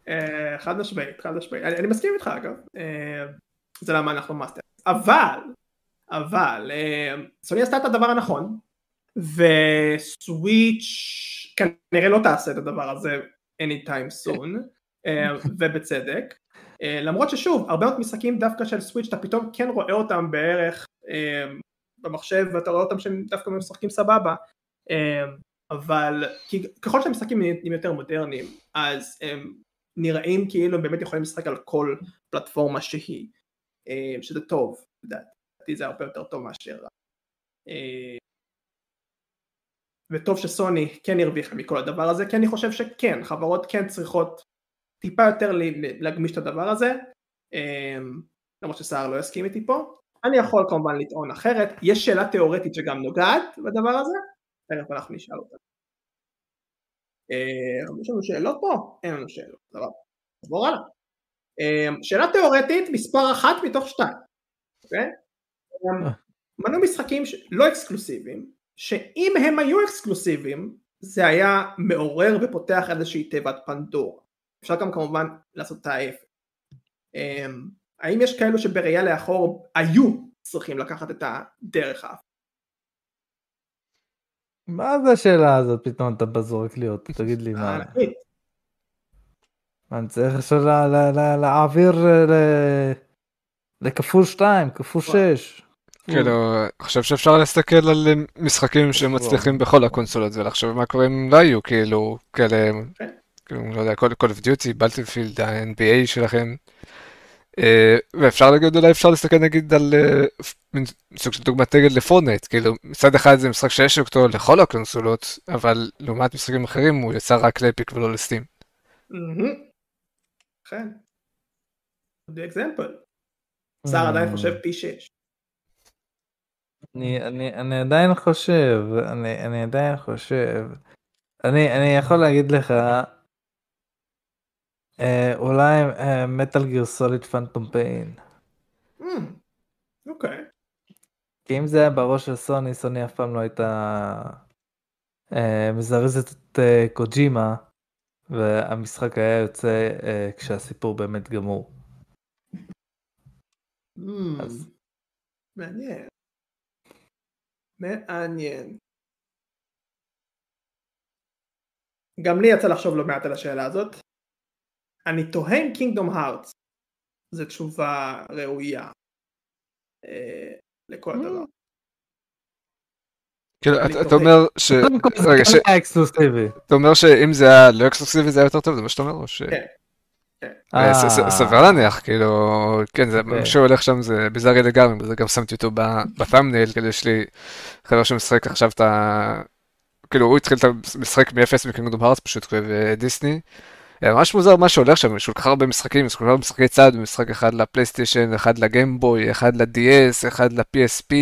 S1: אה, חד משמעית, חד משמעית. אני מסכים איתך אגב. זה למה אנחנו master. אבל, אבל, אה, סוני עשתה את הדבר הנכון, וסוויץ' כנראה לא תעשה את הדבר הזה anytime soon, אה, ובצדק. אה, למרות ששוב, הרבה מאוד משחקים דווקא של סוויץ' אתה פתאום כן רואה אותם בערך במחשב ואתה רואה אותם שהם דווקא משחקים סבבה, אבל ככל שהמשחקים נהיים יותר מודרניים אז הם נראים כאילו הם באמת יכולים לשחק על כל פלטפורמה שהיא. אה, שזה טוב, לדעתי זה הרבה יותר טוב מאשר. אה, וטוב שסוני כן הרוויחה מכל הדבר הזה, כי אני חושב שכן, חברות כן צריכות טיפה יותר להגמיש את הדבר הזה, אה, למרות שסער לא יסכים איתי פה. אני יכול כמובן לטעון אחרת, יש שאלה תיאורטית שגם נוגעת בדבר הזה, תכף אנחנו נשאל אותה. יש לנו שאלות פה? אין לנו שאלות, סבבה. נעבור הלאה. אמ, שאלה תיאורטית מספר אחת מתוך שתיים, אוקיי? אמ, מנו משחקים לא אקסקלוסיביים, שאם הם היו אקסקלוסיביים זה היה מעורר ופותח איזושהי תיבת פנדורה. אפשר גם כמובן לעשות את ההפך. אמ, האם יש כאלו שבראייה לאחור היו צריכים לקחת את הדרך האף?
S3: מה זה השאלה הזאת פתאום אתה בזורק לי אותי תגיד לי מה. אני צריך עכשיו להעביר לכפול 2, כפול 6.
S2: כאילו, אני חושב שאפשר להסתכל על משחקים שמצליחים בכל הקונסולות ולחשוב מה קורה אם לא היו כאילו כאלה, כאילו, לא יודע, Call of Duty, בלטינפילד, ה-NBA שלכם. אה, ואפשר להגיד, אולי אפשר להסתכל נגיד על אה, סוג של דוגמת נגד לפורטנייט, כאילו מצד אחד זה משחק שיש אותו לכל הקונסולות, אבל לעומת משחקים אחרים הוא יצא רק לאפיק ולא לסטים.
S1: אכן. The example. שר עדיין חושב פי.
S3: אני, אני, אני עדיין חושב, אני, אני עדיין חושב, אני, אני יכול להגיד לך, אה, אולי מטאל גיר סוליד פנטום פיין.
S1: אוקיי.
S3: כי אם זה היה בראש של סוני, סוני אף פעם לא הייתה אה, מזרזת את אה, קוג'ימה והמשחק היה יוצא uh, כשהסיפור באמת גמור.
S1: Mm, אז... מעניין. מעניין. גם לי יצא לחשוב לא מעט על השאלה הזאת. אני תוהה אם קינגדום הארטס זה תשובה ראויה אה, לכל mm. הדבר.
S2: כאילו, אתה אומר ש... רגע, ש... אתה אומר שאם זה היה לא אקסקלוסיבי זה היה יותר טוב, זה מה שאתה אומר? או ש... כן. כן. אה, אה. סביר להניח, כאילו, כן, זה מה שהולך שם זה ביזארי לגמרי, וזה גם שמתי אותו בתאמנייל, כאילו יש לי חבר שמשחק עכשיו את ה... כאילו הוא התחיל את המשחק מ-0 מקינגדום הארץ פשוט דיסני. ממש מוזר מה שהולך שם, יש כל כך הרבה משחקים, יש כל כך הרבה משחקי צד, משחק אחד לפלייסטיישן, אחד לגיימבוי, אחד ל-DS, אחד ל-PSP,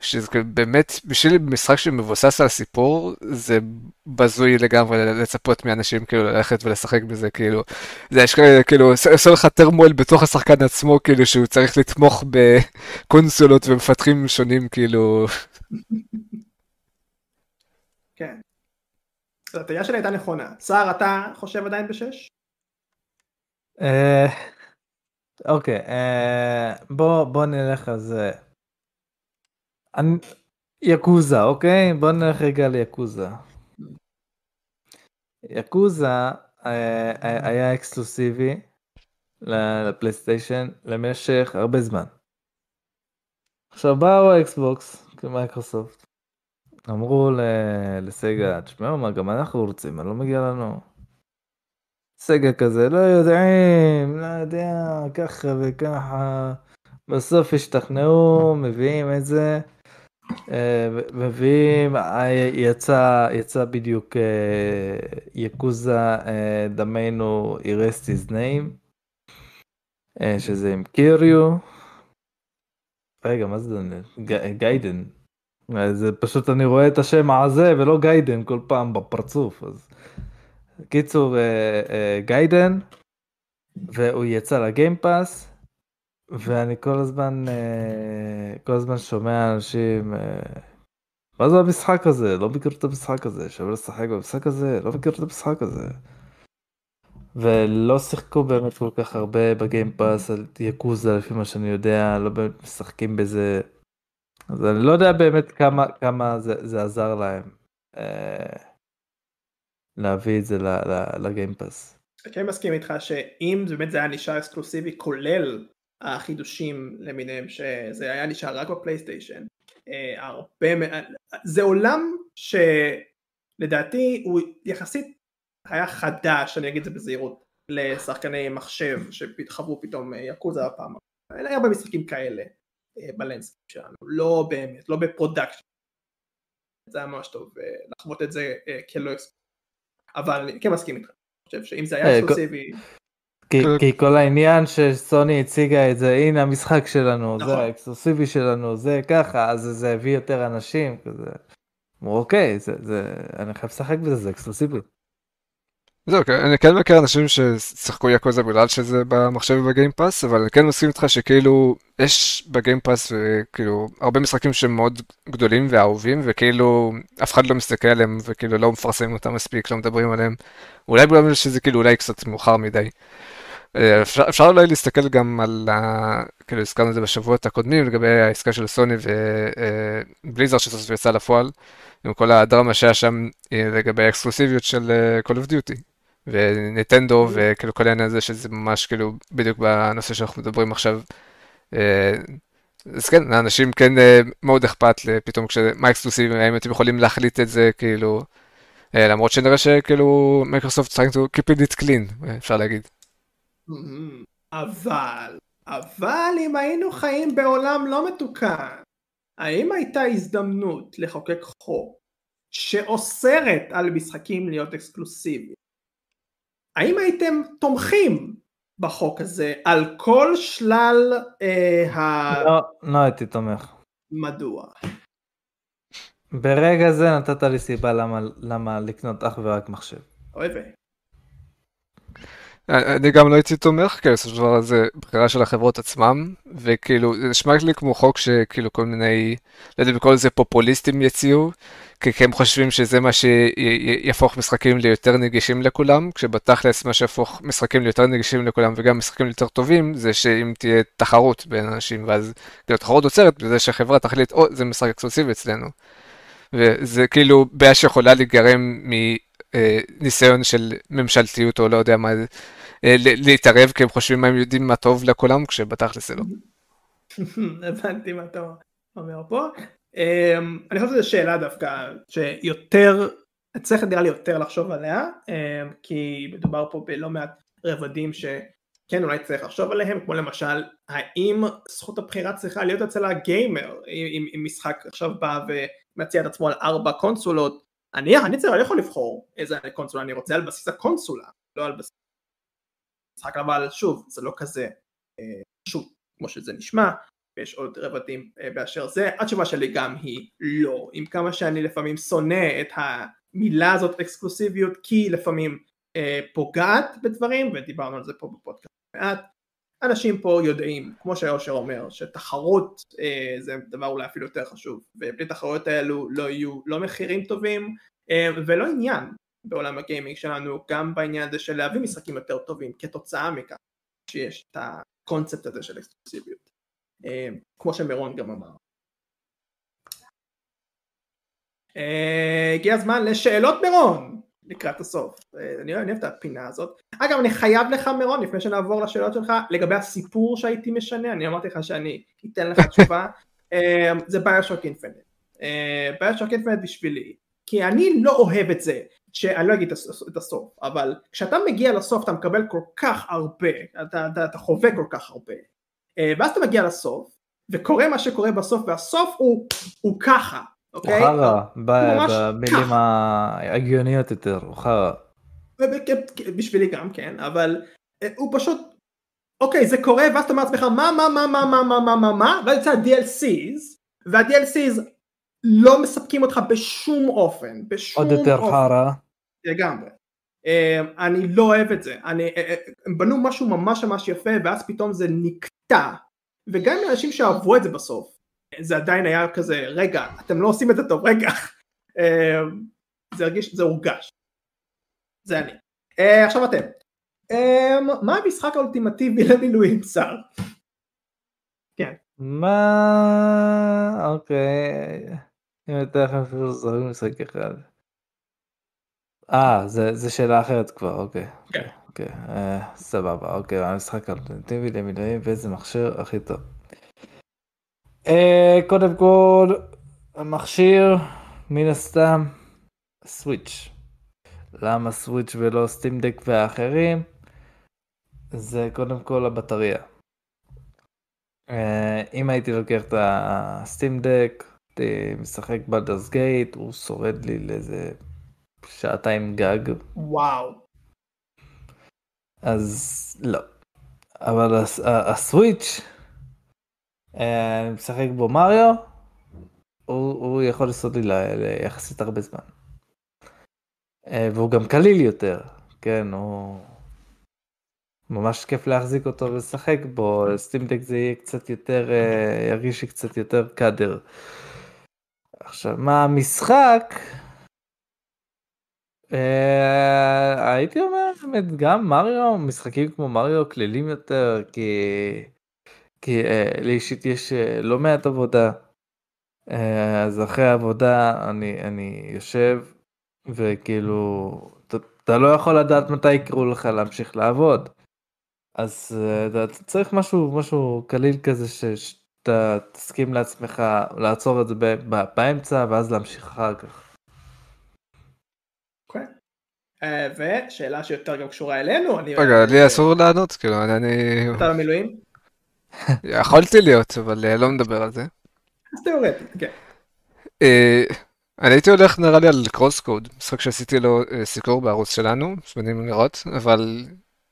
S2: שזה באמת, בשביל משחק שמבוסס על סיפור, זה בזוי לגמרי לצפות מאנשים כאילו ללכת ולשחק בזה, כאילו, זה יש כאילו, עושה לך טרמואל בתוך השחקן עצמו, כאילו שהוא צריך לתמוך בקונסולות ומפתחים שונים, כאילו.
S1: כן. הטעיה שלי הייתה נכונה. סער, אתה חושב עדיין בשש?
S3: אה, אוקיי, אה, בוא נלך על זה. יקוזה, אוקיי? בוא נלך רגע ליקוזה. יקוזה אה, היה אקסקלוסיבי לפלייסטיישן למשך הרבה זמן. עכשיו באו האקסבוקס כמייקרוסופט אמרו לסגה, תשמעו מה, גם אנחנו רוצים, מה לא מגיע לנו. סגה כזה, לא יודעים, לא יודע, ככה וככה. בסוף השתכנעו, מביאים את זה, אה, מביאים, אה, יצא, יצא בדיוק אה, Yakuza The Man Who Erased His Name, שזה עם קיריו, רגע, מה זה גיידן? זה פשוט אני רואה את השם הזה ולא גיידן כל פעם בפרצוף. אז... קיצור, אה, אה, גיידן, והוא יצא לגיימפאס, ואני כל הזמן, אה, כל הזמן שומע אנשים, מה זה המשחק הזה? לא מכיר את המשחק הזה, שווה לשחק במשחק הזה? לא מכיר את המשחק הזה. ולא שיחקו באמת כל כך הרבה בגיימפאס יקוזה לפי מה שאני יודע, לא באמת משחקים בזה. אז אני לא יודע באמת כמה, כמה זה, זה עזר להם אה, להביא את זה לגיימפאס.
S1: כן מסכים איתך שאם באמת זה היה נשאר אקסקלוסיבי כולל החידושים למיניהם שזה היה נשאר רק בפלייסטיישן אה, הרבה זה עולם שלדעתי הוא יחסית היה חדש אני אגיד את זה בזהירות לשחקני מחשב שחוו פתאום Yakuza הפעם אין הרבה משחקים כאלה אה, בלנסקים שלנו לא באמת לא בפרודקשן זה היה ממש טוב אה, לחוות את זה כלא אקסקלוסיבי אבל אני כן מסכים איתך אני חושב שאם זה היה אקסקלוסיבי
S3: כי, כי כל העניין שסוני הציגה את זה הנה המשחק שלנו נכון. זה האקסקלוסיבי שלנו זה ככה אז זה הביא יותר אנשים כזה. אוקיי זה, זה אני חייב לשחק בזה זה אקסקלוסיבי.
S2: זהו, אני כן מכיר אנשים ששיחקו יאקוזה בגלל שזה במחשב ובגיימפאס, אבל אני כן מסכים איתך שכאילו יש בגיימפאס כאילו הרבה משחקים שהם מאוד גדולים ואהובים, וכאילו אף אחד לא מסתכל עליהם וכאילו לא מפרסמים אותם מספיק, לא מדברים עליהם. אולי בגלל שזה כאילו אולי קצת מאוחר מדי. אה, אפשר, אפשר אולי להסתכל גם על, ה... כאילו הזכרנו את זה בשבועות הקודמים לגבי העסקה של סוני ובליזרד אה, שסוף יצא לפועל, עם כל הדרמה שהיה שם אה, לגבי האקסקלוסיביות של Call of Duty. ונינטנדו וכאילו כל העניין הזה שזה ממש כאילו בדיוק בנושא שאנחנו מדברים עכשיו. אז כן, לאנשים כן מאוד אכפת פתאום כשמה אקסקלוסיבי, האם אתם יכולים להחליט את זה כאילו, למרות שנראה שכאילו מייקרוסופט trying to keep it clean, אפשר להגיד.
S1: אבל, אבל אם היינו חיים בעולם לא מתוקן, האם הייתה הזדמנות לחוקק חוק שאוסרת על משחקים להיות אקסקלוסיביים? האם הייתם תומכים בחוק הזה על כל שלל אה, ה...
S3: לא, לא הייתי תומך.
S1: מדוע?
S3: ברגע זה נתת לי סיבה למה, למה לקנות אך ורק מחשב.
S1: אוי ויי.
S2: אני גם לא הייתי תומך, כי בסופו של דבר זה בחירה של החברות עצמם, וכאילו, זה נשמע לי כמו חוק שכאילו כל מיני, לא יודע אם לקרוא לזה פופוליסטים יציעו, כי הם חושבים שזה מה שיהפוך משחקים ליותר נגישים לכולם, כשבתכלס מה שיהפוך משחקים ליותר נגישים לכולם וגם משחקים ליותר טובים, זה שאם תהיה תחרות בין אנשים, ואז כאילו תחרות עוצרת בזה שהחברה תחליט, או, זה משחק אקסקלוסיבי אצלנו. וזה כאילו בעיה שיכולה להיגרם ניסיון של ממשלתיות או לא יודע מה, אה, להתערב כי הם חושבים מה הם יודעים מה טוב לכולם כשבתכלס זה לא.
S1: הבנתי מה אתה אומר פה. אמ, אני חושב שזו שאלה דווקא שיותר, צריך נראה לי יותר לחשוב עליה אמ, כי מדובר פה בלא מעט רבדים שכן אולי צריך לחשוב עליהם כמו למשל האם זכות הבחירה צריכה להיות אצל הגיימר אם משחק עכשיו בא ומציע את עצמו על ארבע קונסולות אני, אני צריך, אני יכול לבחור איזה קונסולה אני רוצה על בסיס הקונסולה, לא על בסיס משחק, אבל שוב, זה לא כזה אה, פשוט כמו שזה נשמע, ויש עוד רבדים אה, באשר זה, התשובה שלי גם היא לא, עם כמה שאני לפעמים שונא את המילה הזאת אקסקלוסיביות, כי לפעמים אה, פוגעת בדברים, ודיברנו על זה פה בפודקאסט מעט, אנשים פה יודעים, כמו שאושר אומר, שתחרות אה, זה דבר אולי אפילו יותר חשוב, ובלי תחרויות האלו לא יהיו לא מחירים טובים אה, ולא עניין בעולם הגיימינג שלנו, גם בעניין הזה של להביא משחקים יותר טובים כתוצאה מכך שיש את הקונספט הזה של אקסקלוסיביות, אה, כמו שמירון גם אמר. אה, הגיע הזמן לשאלות מירון! לקראת הסוף. אה, אני אוהב את הפינה הזאת. אגב אני חייב לך מירון לפני שנעבור לשאלות שלך לגבי הסיפור שהייתי משנה אני אמרתי לך שאני אתן לך תשובה אה, זה ביושוק אינפינט. ביושוק אינפינט בשבילי כי אני לא אוהב את זה שאני לא אגיד את הסוף אבל כשאתה מגיע לסוף אתה מקבל כל כך הרבה אתה, אתה, אתה חווה כל כך הרבה אה, ואז אתה מגיע לסוף וקורה מה שקורה בסוף והסוף הוא, הוא ככה אוקיי? הוא
S3: חרא, במילים ההגיוניות יותר, הוא חרא.
S1: בשבילי גם כן, אבל אה, הוא פשוט אוקיי זה קורה ואז אתה אומר לעצמך מה מה מה מה מה מה מה מה מה ואז יוצא ה-DLCs וה-DLCs לא מספקים אותך בשום אופן בשום
S3: עוד יותר
S1: אופן.
S3: חרא.
S1: לגמרי. אה, אני לא אוהב את זה, אני, אה, אה, הם בנו משהו ממש ממש יפה ואז פתאום זה נקטע וגם לאנשים שאהבו את זה בסוף זה עדיין היה כזה רגע אתם לא עושים את זה טוב רגע אה, זה הרגיש זה הורגש זה אני אה, עכשיו אתם אה, מה המשחק האולטימטיבי למילואים שר?
S3: מה... אוקיי. אם אתן לכם אפילו זוכרים משחק אחד. אה, זה, שאלה אחרת כבר, אוקיי.
S1: כן.
S3: אוקיי, אה, סבבה, אוקיי, המשחק האלטרנטיבי למילואים ואיזה מכשיר הכי טוב. אה, קודם כל, המכשיר, מן הסתם, סוויץ'. למה סוויץ' ולא סטים דק והאחרים? זה קודם כל הבטריה. אה, אם הייתי לוקח את הסטים דק, הייתי משחק בלדרס גייט, הוא שורד לי לאיזה שעתיים גג,
S1: וואו
S3: אז לא. אבל הסוויץ', משחק בו מריו, הוא, הוא יכול לעשות לי ליחסית הרבה זמן. אה, והוא גם קליל יותר, כן, הוא ממש כיף להחזיק אותו ולשחק בו, סטימדק זה יהיה קצת יותר, אה, ירגיש לי קצת יותר קאדר. עכשיו, מה המשחק? אה, הייתי אומר באמת גם מריו, משחקים כמו מריו כלילים יותר, כי, כי אה, לי אישית יש אה, לא מעט עבודה. אה, אז אחרי העבודה אני, אני יושב וכאילו אתה, אתה לא יכול לדעת מתי יקראו לך להמשיך לעבוד. אז אה, אתה אתה צריך משהו משהו קליל כזה ש- שאתה תסכים לעצמך לעצור את זה ב- ב- באמצע ואז להמשיך אחר כך.
S1: אוקיי. אה, ושאלה שיותר גם קשורה אלינו אני
S2: רגע, לי אסור לענות, כאילו, אני...
S1: אתה במילואים?
S2: יכולתי להיות, אבל אה, לא מדבר על זה.
S1: אז תיאורטית כן
S2: אה, אני הייתי הולך נראה לי על CrossCode, משחק שעשיתי לו אה, סיקור בערוץ שלנו, מוזמנים לראות, אבל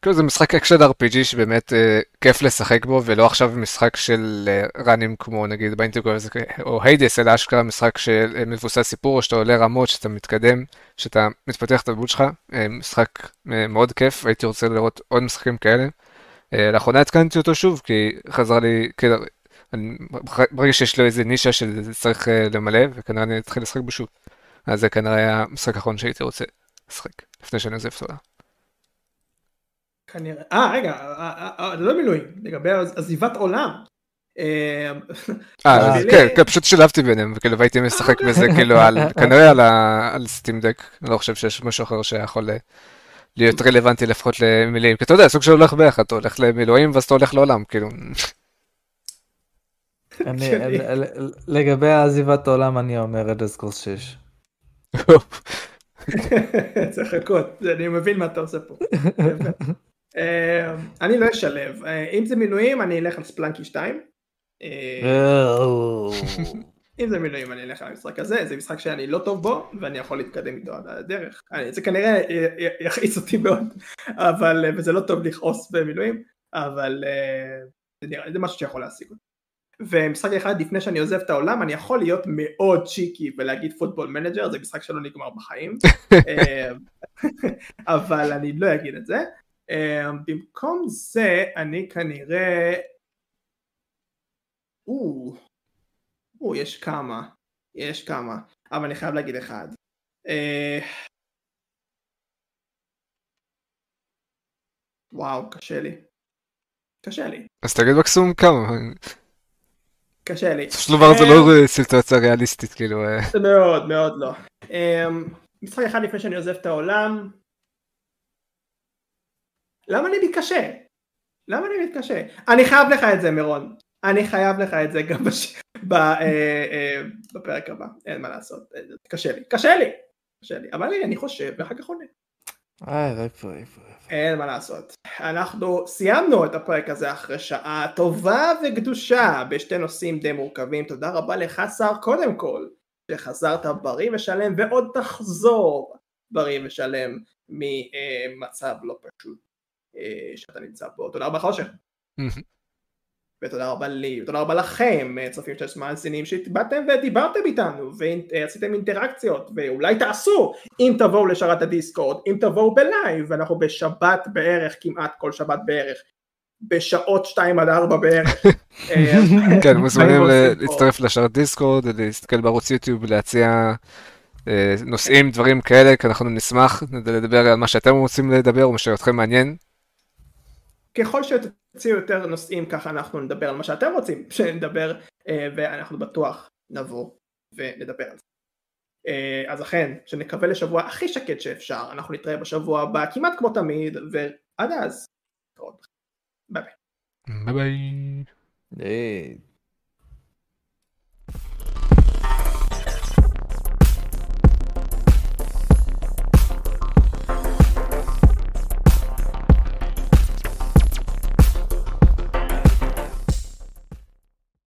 S2: כאילו זה משחק אקשן RPG שבאמת אה, כיף לשחק בו, ולא עכשיו משחק של אה, run ים כמו נגיד ב Returnal או Hades, אלא אשכרה משחק שמבוסס סיפור, שאתה עולה רמות, שאתה מתקדם, שאתה מתפתח את הדמות שלך, אה, משחק אה, מאוד כיף, הייתי רוצה לראות עוד משחקים כאלה. אה, לאחרונה התקנתי אותו שוב, כי חזר לי, כאילו, אני, ברגע שיש לו איזה נישה שצריך אה, למלא, וכנראה אני אתחיל לשחק בו שוב. אז זה כנראה היה המשחק האחרון שהייתי רוצה לשחק, לפני שאני עוזב העולם.
S1: כנראה אה רגע אה, אה, זה לא מילואים לגבי עז- עזיבת עולם. אה,
S2: כן, כן, פשוט שילבתי ביניהם, וכאילו והייתי משחק בזה כאילו כנראה על, סטים דק, אני לא חושב שיש משהו אחר שיכול להיות רלוונטי לפחות למילים, כי אתה יודע, סוג של הולך ביחד, אתה הולך למילואים ואז אתה הולך לעולם, כאילו,
S3: ל- לגבי עזיבת העולם אני אומר רדס קורס 6.
S1: צריך לחכות אני מבין מה אתה עושה פה. אה, אני לא אשלב אה, אם זה מילואים אני אלך על ספלנקי 2. אם זה מילואים אני אלך על המשחק הזה זה משחק שאני לא טוב בו ואני יכול להתקדם איתו עד הדרך אני- זה כנראה יכעיס אותי מאוד אבל אה, וזה לא טוב לכעוס במילואים אבל אה, זה נראה זה משהו שיכול להשיג אותי. ומשחק אחד לפני שאני עוזב את העולם אני יכול להיות מאוד cheeky ולהגיד Football Manager זה משחק שלא נגמר בחיים אה, אבל אני לא אגיד את זה במקום זה אני כנראה או יש כמה יש כמה אבל אני חייב להגיד אחד אה, וואו קשה לי קשה לי
S2: אז תגיד מקסימום כמה,
S1: קשה לי
S2: בסופו של דבר זה לא אה, סיטואציה ריאליסטית, כאילו, אה,
S1: זה מאוד מאוד לא. אמ, משחק אחד לפני שאני עוזב את העולם. למה אני מתקשה? למה אני מתקשה? אני חייב לך את זה מירון. אני חייב לך את זה גם בש... אה, אה, בפרק הבא. אין מה לעשות. אה, קשה לי. קשה לי. קשה לי. אבל אני חושב ואחר כך
S3: איפה.
S1: אין מה לעשות. אנחנו סיימנו את הפרק הזה אחרי שעה טובה וקדושה בשתי נושאים די מורכבים. תודה רבה לך שר קודם כל, שחזרת בריא ושלם ועוד תחזור בריא ושלם ממצב לא פשוט שאתה נמצא בו. תודה רבה אושר. ותודה רבה לי, ותודה רבה לכם, אה, צופים של מאזינים שבאתם ודיברתם איתנו ועשיתם אינטראקציות ואולי תעשו אם תבואו לשרת הדיסקורד, אם תבואו בלייב, ואנחנו בשבת בערך, כמעט כל שבת בערך, בשעות 2 עד 4 בערך.
S2: אה, כן, מוזמנים להצטרף לשרת דיסקורד, להסתכל בערוץ יוטיוב, להציע אה, נושאים, דברים כאלה, כי אנחנו נשמח לדבר על מה שאתם רוצים לדבר או מה שאתכם מעניין.
S1: ככל שתציעו יותר נושאים ככה אנחנו נדבר על מה שאתם רוצים שנדבר אה, ואנחנו בטוח נבוא ונדבר על זה. אז אכן, שנקווה לשבוע הכי שקט שאפשר, אנחנו נתראה בשבוע הבא כמעט כמו תמיד, ועד אז, ביי ביי.
S2: ביי ביי.